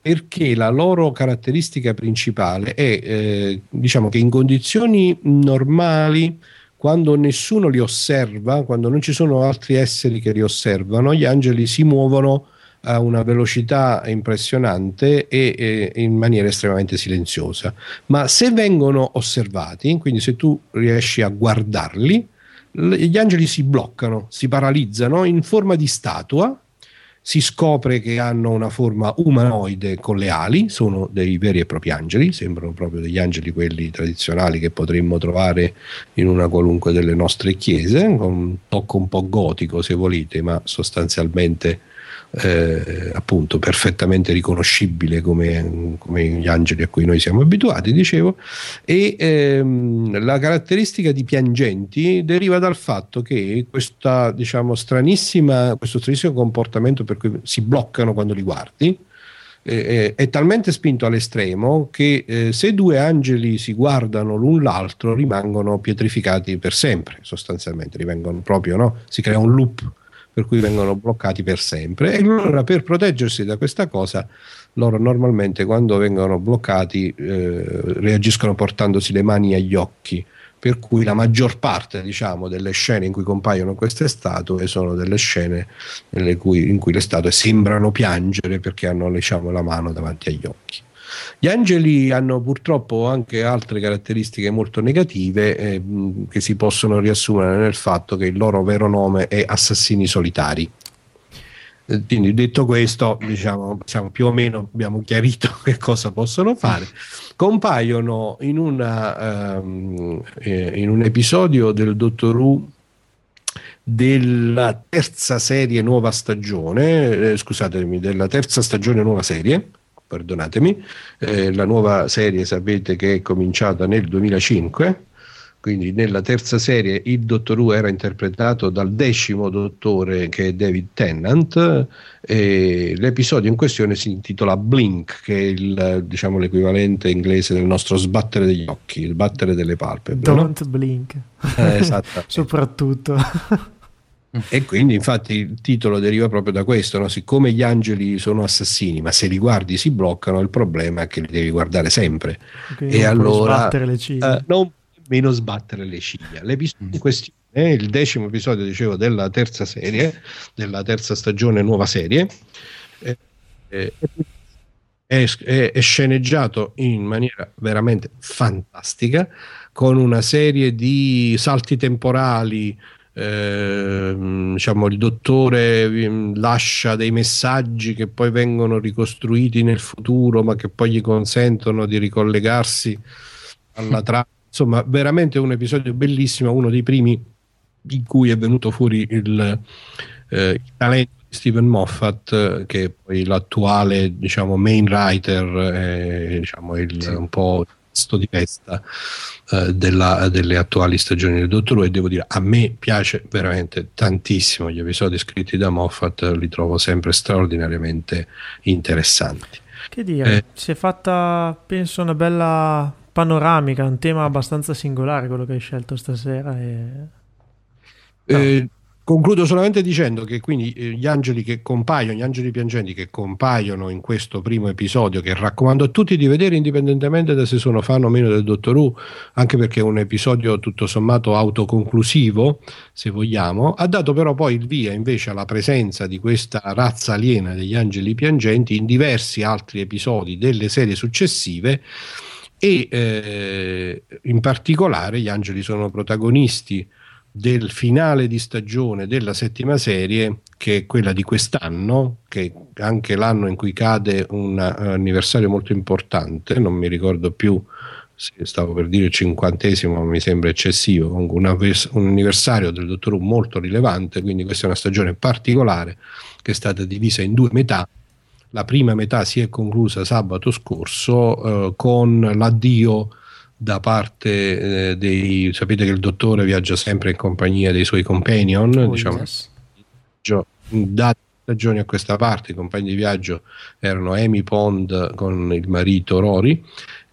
perché la loro caratteristica principale è eh, diciamo che in condizioni normali quando nessuno li osserva, quando non ci sono altri esseri che li osservano, gli angeli si muovono a una velocità impressionante e, e, in maniera estremamente silenziosa. Ma se vengono osservati, quindi se tu riesci a guardarli, gli angeli si bloccano, si paralizzano in forma di statua. Si scopre che hanno una forma umanoide con le ali, sono dei veri e propri angeli, sembrano proprio degli angeli quelli tradizionali che potremmo trovare in una qualunque delle nostre chiese, con un tocco un po' gotico se volete, ma sostanzialmente eh, appunto perfettamente riconoscibile come, come, gli angeli a cui noi siamo abituati, dicevo, e ehm, la caratteristica di piangenti deriva dal fatto che questa, diciamo, stranissima, questo stranissimo comportamento per cui si bloccano quando li guardi, eh, è talmente spinto all'estremo che eh, se due angeli si guardano l'un l'altro rimangono pietrificati per sempre, sostanzialmente, rimangono proprio, no? si crea un loop per cui vengono bloccati per sempre. E allora per proteggersi da questa cosa, loro normalmente quando vengono bloccati eh, reagiscono portandosi le mani agli occhi. Per cui la maggior parte diciamo, delle scene in cui compaiono queste statue sono delle scene cui, in cui le statue sembrano piangere perché hanno diciamo, la mano davanti agli occhi. Gli angeli hanno purtroppo anche altre caratteristiche molto negative eh, che si possono riassumere nel fatto che il loro vero nome è assassini solitari. Eh, quindi detto questo, diciamo, diciamo, più o meno abbiamo chiarito che cosa possono fare. Compaiono in, una, um, eh, in un episodio del Dottor Who della terza serie nuova stagione, eh, scusatemi, della terza stagione nuova serie, perdonatemi, eh, la nuova serie sapete che è cominciata nel 2005, quindi nella terza serie il Dottor Who era interpretato dal decimo dottore che è David Tennant e l'episodio in questione si intitola Blink che è il, diciamo, l'equivalente inglese del nostro sbattere degli occhi, il battere delle palpebre. Don't no? blink. Eh, esatto. Soprattutto. E quindi infatti il titolo deriva proprio da questo, no? siccome gli angeli sono assassini, ma se li guardi si bloccano, il problema è che li devi guardare sempre. Quindi e allora sbattere le ciglia. Uh, non meno sbattere le ciglia. L'episodio in questione è il decimo episodio, dicevo, della terza serie, della terza stagione, nuova serie. Eh, eh, è, è, è sceneggiato in maniera veramente fantastica, con una serie di salti temporali eh, diciamo, il dottore mm, lascia dei messaggi che poi vengono ricostruiti nel futuro, ma che poi gli consentono di ricollegarsi alla trama. Insomma, veramente un episodio bellissimo, uno dei primi in cui è venuto fuori il, eh, il talento di Stephen Moffat, che è poi l'attuale diciamo, main writer, eh, diciamo, il, sì. un po' sto di festa eh, della, delle attuali stagioni del Dottor Who e devo dire a me piace veramente tantissimo gli episodi scritti da Moffat li trovo sempre straordinariamente interessanti che dire, eh, si è fatta penso una bella panoramica un tema abbastanza singolare quello che hai scelto stasera e... No. Eh, Concludo solamente dicendo che quindi eh, gli angeli che compaiono, gli angeli piangenti che compaiono in questo primo episodio, che raccomando a tutti di vedere indipendentemente da se sono fan o meno del Dottor Who, anche perché è un episodio tutto sommato autoconclusivo, se vogliamo, ha dato però poi il via invece alla presenza di questa razza aliena degli angeli piangenti in diversi altri episodi delle serie successive e eh, in particolare gli angeli sono protagonisti del finale di stagione della settima serie, che è quella di quest'anno, che è anche l'anno in cui cade un uh, anniversario molto importante, non mi ricordo più stavo per dire il cinquantesimo, ma mi sembra eccessivo, comunque un, avvers- un anniversario del Dottor Who molto rilevante, quindi questa è una stagione particolare che è stata divisa in due metà. La prima metà si è conclusa sabato scorso eh, con l'addio da parte eh, dei sapete che il dottore viaggia sempre in compagnia dei suoi companion oh, diciamo yes. da stagioni a questa parte i compagni di viaggio erano Amy Pond con il marito Rory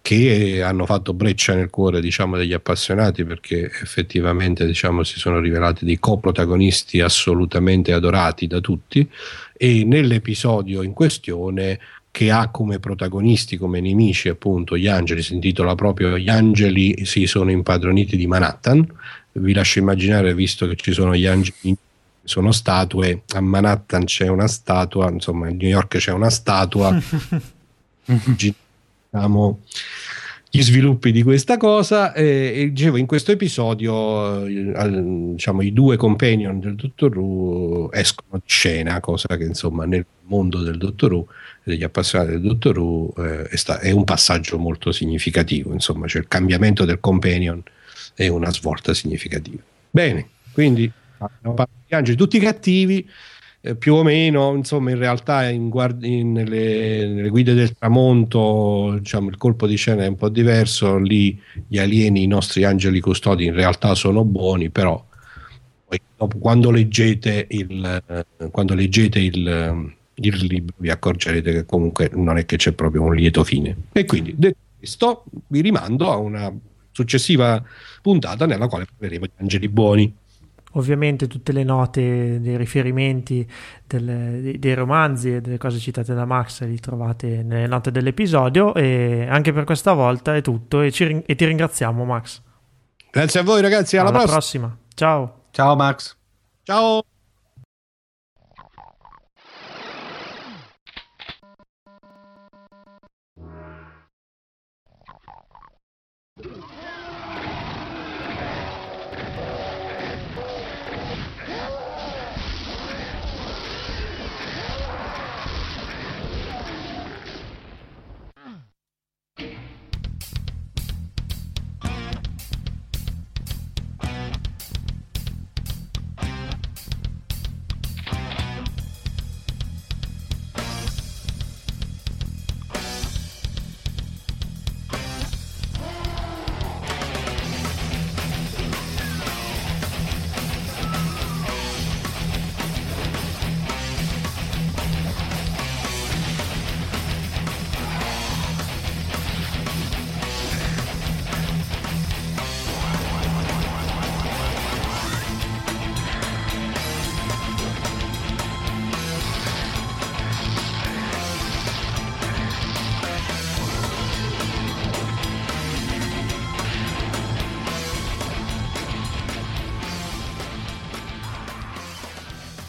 che hanno fatto breccia nel cuore diciamo, degli appassionati perché effettivamente diciamo, si sono rivelati dei coprotagonisti assolutamente adorati da tutti e nell'episodio in questione che ha come protagonisti, come nemici appunto gli angeli, si intitola proprio Gli angeli si sono impadroniti di Manhattan, vi lascio immaginare visto che ci sono gli angeli sono statue, a Manhattan c'è una statua, insomma a New York c'è una statua, diciamo gli sviluppi di questa cosa e, e dicevo in questo episodio eh, diciamo i due companion del Dottor Who escono di scena cosa che insomma nel mondo del Dottor Who degli appassionati del Dottor Who eh, è, sta- è, un passaggio molto significativo, insomma, cioè il cambiamento del companion è una svolta significativa. Bene, quindi gli angeli tutti cattivi, eh, più o meno, insomma, in realtà in guard- in, nelle, nelle, guide del tramonto, diciamo, il colpo di scena è un po' diverso, lì gli alieni, i nostri angeli custodi in realtà sono buoni, però poi, dopo, quando leggete il, eh, quando leggete il il libro vi accorgerete che comunque non è che c'è proprio un lieto fine. E quindi detto questo, vi rimando a una successiva puntata nella quale parleremo di angeli buoni. Ovviamente tutte le note dei riferimenti delle, dei romanzi e delle cose citate da Max li trovate nelle note dell'episodio e anche per questa volta è tutto e, ci, e ti ringraziamo Max. Grazie a voi ragazzi, alla, alla prossima. prossima. Ciao. Ciao Max. Ciao.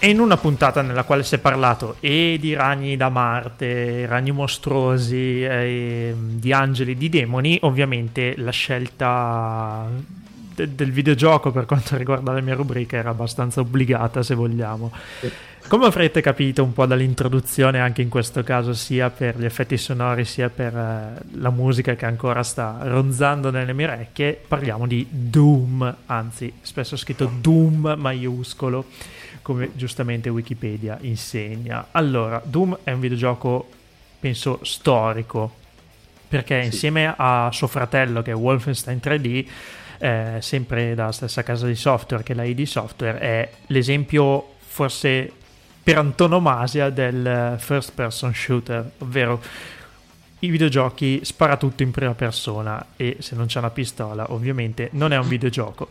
E in una puntata nella quale si è parlato e di ragni da Marte, ragni mostruosi, e di angeli, di demoni, ovviamente la scelta de- del videogioco per quanto riguarda la mia rubrica era abbastanza obbligata, se vogliamo. Come avrete capito un po' dall'introduzione, anche in questo caso, sia per gli effetti sonori sia per eh, la musica che ancora sta ronzando nelle mie orecchie, parliamo di Doom, anzi, spesso scritto Doom maiuscolo come giustamente Wikipedia insegna. Allora, Doom è un videogioco, penso, storico. perché Sì. insieme a suo fratello che è Wolfenstein 3D, eh, sempre dalla stessa casa di software che è la ID Software, è l'esempio forse per antonomasia del eh, first person shooter, ovvero i videogiochi spara tutto in prima persona e se non c'è una pistola ovviamente non è un videogioco.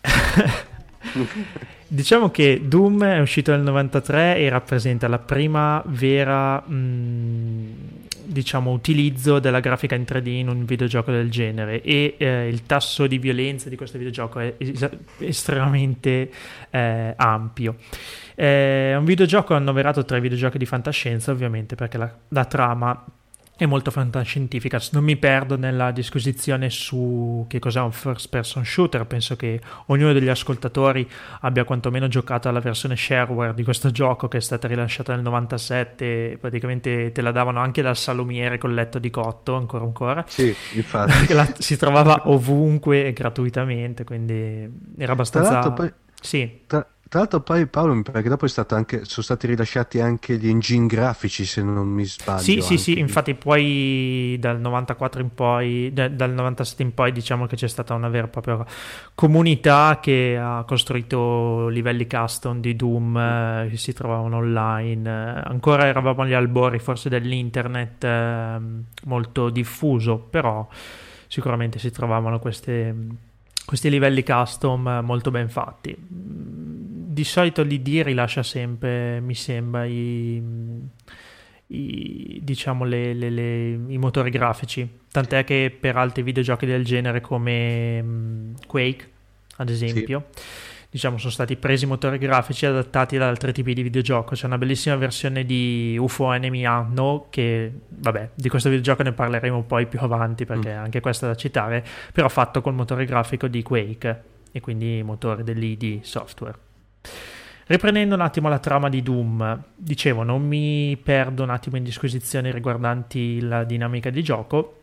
diciamo che Doom è uscito nel 93 e rappresenta la prima vera mh, diciamo utilizzo della grafica in 3D in un videogioco del genere e eh, il tasso di violenza di questo videogioco è es- estremamente eh, ampio. È un videogioco annoverato tra i videogiochi di fantascienza, ovviamente, perché la, la trama è molto fantascientifica. Non mi perdo nella disquisizione su che cos'è un first person shooter. Penso che ognuno degli ascoltatori abbia quantomeno giocato alla versione shareware di questo gioco che è stata rilasciata nel 97. Praticamente te la davano anche dal salumiere col letto di cotto, ancora ancora. Sì, infatti. La- si trovava ovunque gratuitamente, quindi era Tra abbastanza... l'altro poi, Sì, tra, tra l'altro poi Paolo, mi pare che dopo è stato anche, sono stati rilasciati anche gli engine grafici, se non mi sbaglio. Sì, sì, sì, anche. infatti poi dal 94 in poi, da- dal 97 in poi diciamo che c'è stata una vera e propria comunità che ha costruito livelli custom di Doom eh, che si trovavano online. Ancora eravamo agli albori forse dell'internet eh, molto diffuso, però sicuramente si trovavano queste- questi livelli custom eh, molto ben fatti. Mm, Di solito l'ID rilascia sempre, mi sembra, i, i- diciamo le- le- le- i motori grafici. Tant'è che per altri videogiochi del genere come mm, Quake, ad esempio, diciamo sono stati presi motori grafici adattati ad altri tipi di videogioco. C'è una bellissima versione di UFO Enemy Unknown che, vabbè, di questo videogioco ne parleremo poi più avanti perché anche questo è da citare, però fatto col motore grafico di Quake e quindi motore dell'ID Software. Riprendendo un attimo la trama di Doom, dicevo, non mi perdo un attimo in disquisizioni riguardanti la dinamica di gioco.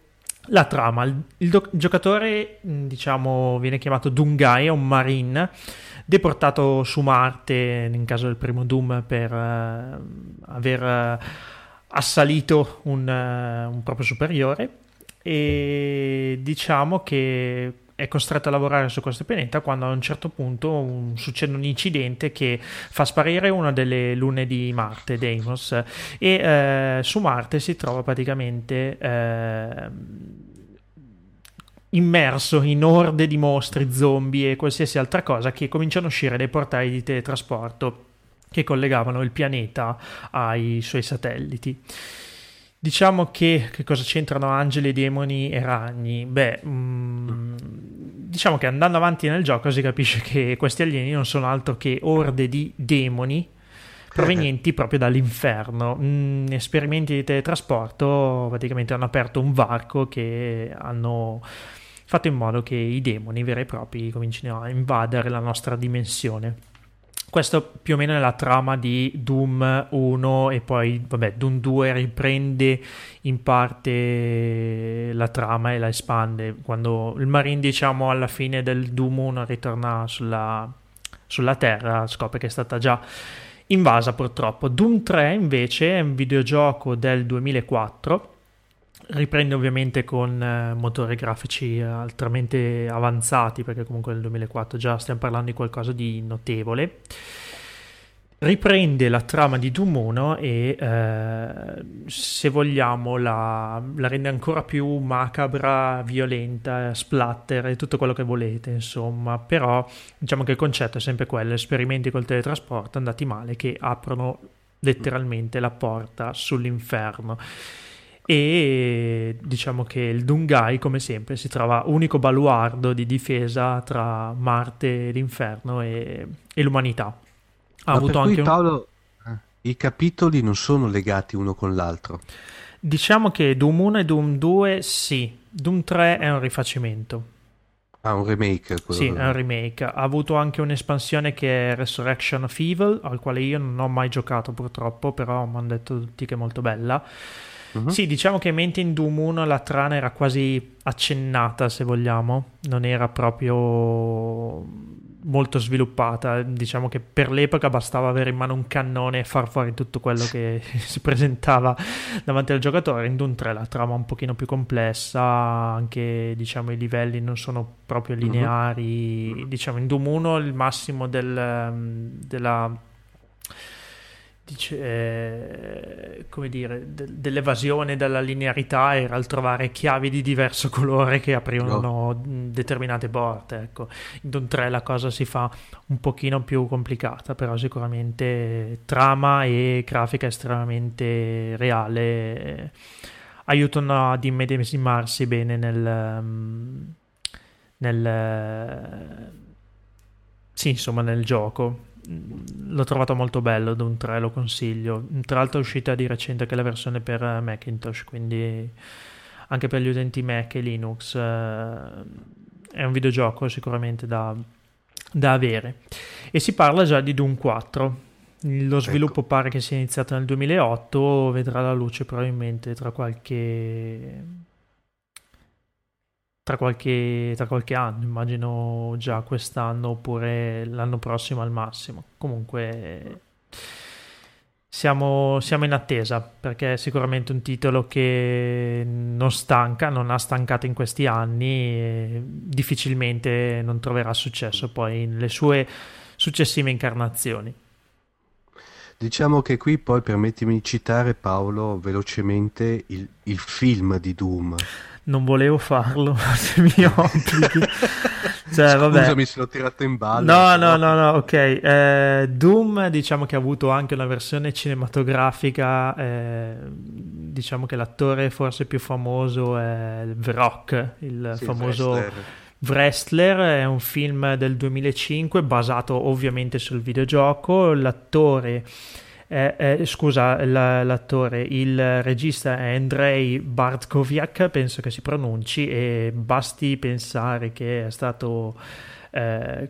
La trama, il, do- il giocatore, mh, diciamo, viene chiamato Doomguy, è un marine deportato su Marte, in caso del primo Doom, per eh, aver eh, assalito un, eh, un proprio superiore e diciamo che è costretto a lavorare su questo pianeta quando a un certo punto un- succede un incidente che fa sparire una delle lune di Marte, Deimos, e eh, su Marte si trova praticamente eh, immerso in orde di mostri, zombie e qualsiasi altra cosa che cominciano a uscire dai portali di teletrasporto che collegavano il pianeta ai suoi satelliti. Diciamo che, che cosa c'entrano angeli, demoni e ragni? Beh, mm, diciamo che andando avanti nel gioco si capisce che questi alieni non sono altro che orde di demoni provenienti proprio dall'inferno. Mm, esperimenti di teletrasporto praticamente hanno aperto un varco che hanno fatto in modo che i demoni veri e propri comincino a invadere la nostra dimensione. Questo più o meno è la trama di Doom 1 e poi, vabbè, Doom 2 riprende in parte la trama e la espande. Quando il Marine, diciamo, alla fine del Doom 1 ritorna sulla, sulla Terra, scopre che è stata già invasa purtroppo. Doom 3 invece è un videogioco del 2004 riprende ovviamente con eh, motori grafici altamente avanzati perché comunque nel 2004 già stiamo parlando di qualcosa di notevole. Riprende la trama di Doom 1 e eh, se vogliamo la, la rende ancora più macabra, violenta, splatter e tutto quello che volete insomma. Però diciamo che il concetto è sempre quello esperimenti col teletrasporto andati male che aprono letteralmente la porta sull'inferno e diciamo che il Dungai come sempre si trova unico baluardo di difesa tra Marte, l'inferno e, e l'umanità. Ha Ma avuto anche un... Paolo, i capitoli non sono legati uno con l'altro. diciamo che Doom 1 e Doom 2 sì. Doom 3 è un rifacimento. Ah, un remake. sì è un remake. Ha avuto anche un'espansione che è Resurrection of Evil al quale io non ho mai giocato purtroppo però mi hanno detto tutti che è molto bella Mhm. Sì, diciamo che mentre in Doom 1 la trama era quasi accennata, se vogliamo, non era proprio molto sviluppata. Diciamo che per l'epoca bastava avere in mano un cannone e far fuori tutto quello che si presentava davanti al giocatore. In Doom 3 la trama è un pochino più complessa, anche diciamo, i livelli non sono proprio Mhm. lineari. Uh-huh. Diciamo, in Doom 1 il massimo del, della dice, eh, come dire, de- dell'evasione dalla linearità era il trovare chiavi di diverso colore che aprivano no. determinate porte. Ecco. In Doom 3 la cosa si fa un pochino più complicata, però sicuramente trama e grafica estremamente reale eh, aiutano ad immedesimarsi bene nel... Um, nel sì, insomma, nel gioco l'ho trovato molto bello Doom 3 lo consiglio. Tra l'altro è uscita di recente anche la versione per Macintosh quindi anche per gli utenti Mac e Linux eh, è un videogioco sicuramente da, da, avere. E si parla già di Doom 4 lo sviluppo ecco. pare che sia iniziato nel 2008 vedrà la luce probabilmente tra qualche tra qualche, tra qualche anno, immagino già quest'anno oppure l'anno prossimo al massimo. Comunque siamo, siamo, in attesa perché è sicuramente un titolo che non stanca, non ha stancato in questi anni e difficilmente non troverà successo poi nelle sue successive incarnazioni. Diciamo che qui poi permettimi di citare Paolo velocemente il, il film di Doom non volevo farlo se mi obblighi. cioè, vabbè. Scusami se l'ho tirato in ballo. No, no, no, no, ok. Eh, Doom diciamo che ha avuto anche una versione cinematografica, eh, diciamo che l'attore forse più famoso è The Rock, il sì, famoso... Wrestler. Wrestler è un film del 2005 basato ovviamente sul videogioco. L'attore eh, eh, scusa la, l'attore, il regista è Andrei Bartkoviak, penso che si pronunci, e basti pensare che è stato... Eh,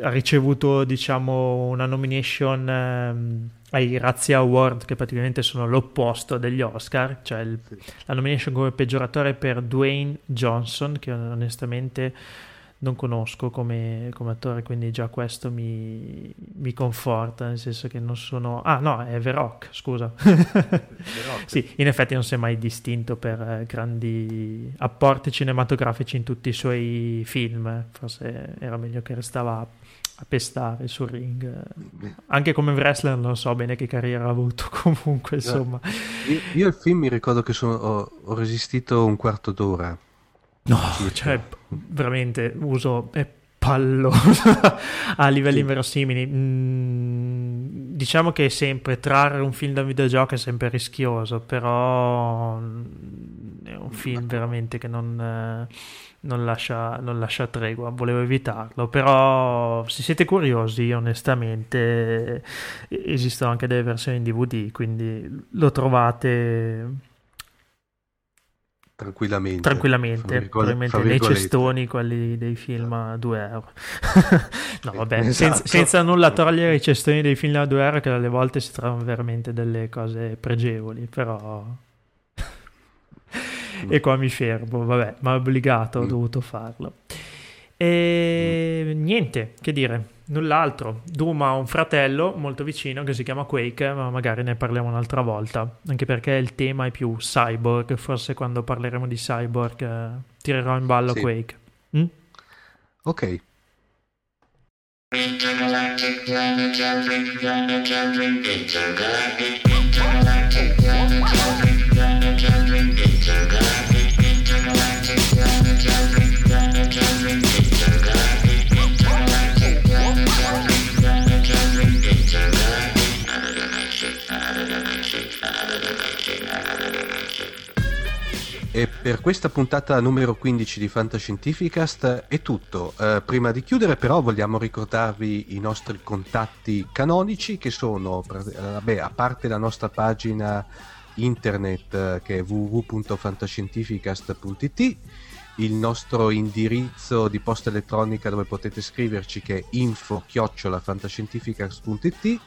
ha ricevuto diciamo una nomination ehm, ai Razzie Award che praticamente sono l'opposto degli Oscar cioè il, la nomination come peggioratore per Dwayne Johnson che onestamente non conosco come, come, attore, quindi già questo mi, mi, conforta, nel senso che non sono... Ah no, è Veroc, scusa. Veroc. sì, in effetti non si è mai distinto per eh, grandi apporti cinematografici in tutti i suoi film, forse era meglio che restava a pestare sul ring. Anche come wrestler non so bene che carriera ha avuto comunque, insomma. Io, io il film mi ricordo che sono, ho, ho resistito un quarto d'ora No, cioè, veramente uso è pallo a livelli sì. inverosimili. Mm, diciamo che è sempre trarre un film da un videogioco è sempre rischioso, però è un film veramente che non, eh, non, lascia, non lascia tregua. Volevo evitarlo, però se siete curiosi, onestamente, esistono anche delle versioni in DVD, quindi lo trovate tranquillamente. Tranquillamente, probabilmente nei cestoni quelli dei film a 2 euro. no, vabbè, esatto. senza, senza, nulla togliere i cestoni dei film a 2 euro, che alle volte si trovano veramente delle cose pregevoli, però. e qua mi fermo, vabbè, ma obbligato, ho mm. dovuto farlo. E mm. niente, che dire null'altro. Doom ha un fratello molto vicino che si chiama Quake, ma magari ne parliamo un'altra volta, anche perché il tema è più cyborg, forse quando parleremo di cyborg eh, tirerò in ballo sì. Quake. Mm? Ok. Intergalactic planetary planetary intergalactic intergalactic per questa puntata numero 15 di Fantascientificast è tutto. Eh, prima di chiudere però vogliamo ricordarvi i nostri contatti canonici che sono, vabbè, a parte la nostra pagina internet eh, che è www.fantascientificast.it il nostro indirizzo di posta elettronica dove potete scriverci che è info-fantascientificast.it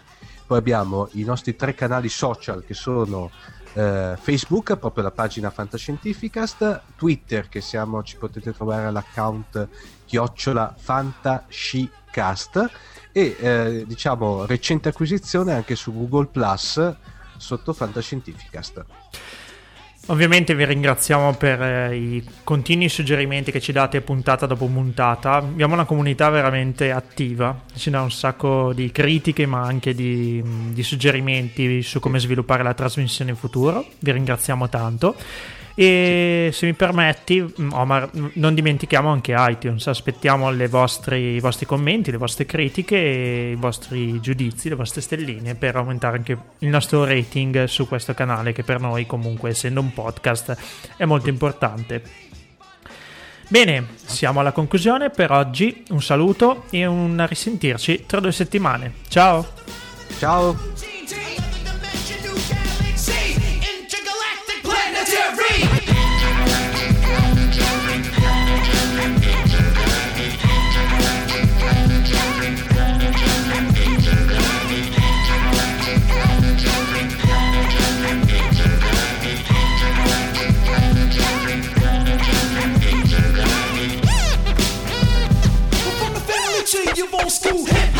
poi abbiamo i nostri tre canali social che sono eh, Facebook, proprio la pagina Fantascientificast, Twitter che siamo, ci potete trovare all'account chiocciola Fantascicast e eh, diciamo recente acquisizione anche su Google Plus sotto Fantascientificast. Ovviamente vi ringraziamo per eh, i continui suggerimenti che ci date puntata dopo puntata. Abbiamo una comunità veramente attiva, ci dà un sacco di critiche ma anche di, di suggerimenti su come sviluppare la trasmissione in futuro. Vi ringraziamo tanto. E se mi permetti, mm, Omar, mm, non dimentichiamo anche iTunes. Aspettiamo vostri, i vostri commenti, le vostre critiche, i vostri giudizi, le vostre stelline per aumentare anche il nostro rating su questo canale, che per noi, comunque, essendo un podcast, è molto importante. Bene, siamo alla conclusione per oggi. Un saluto e un risentirci tra due settimane. Ciao! Ciao! give old school. hip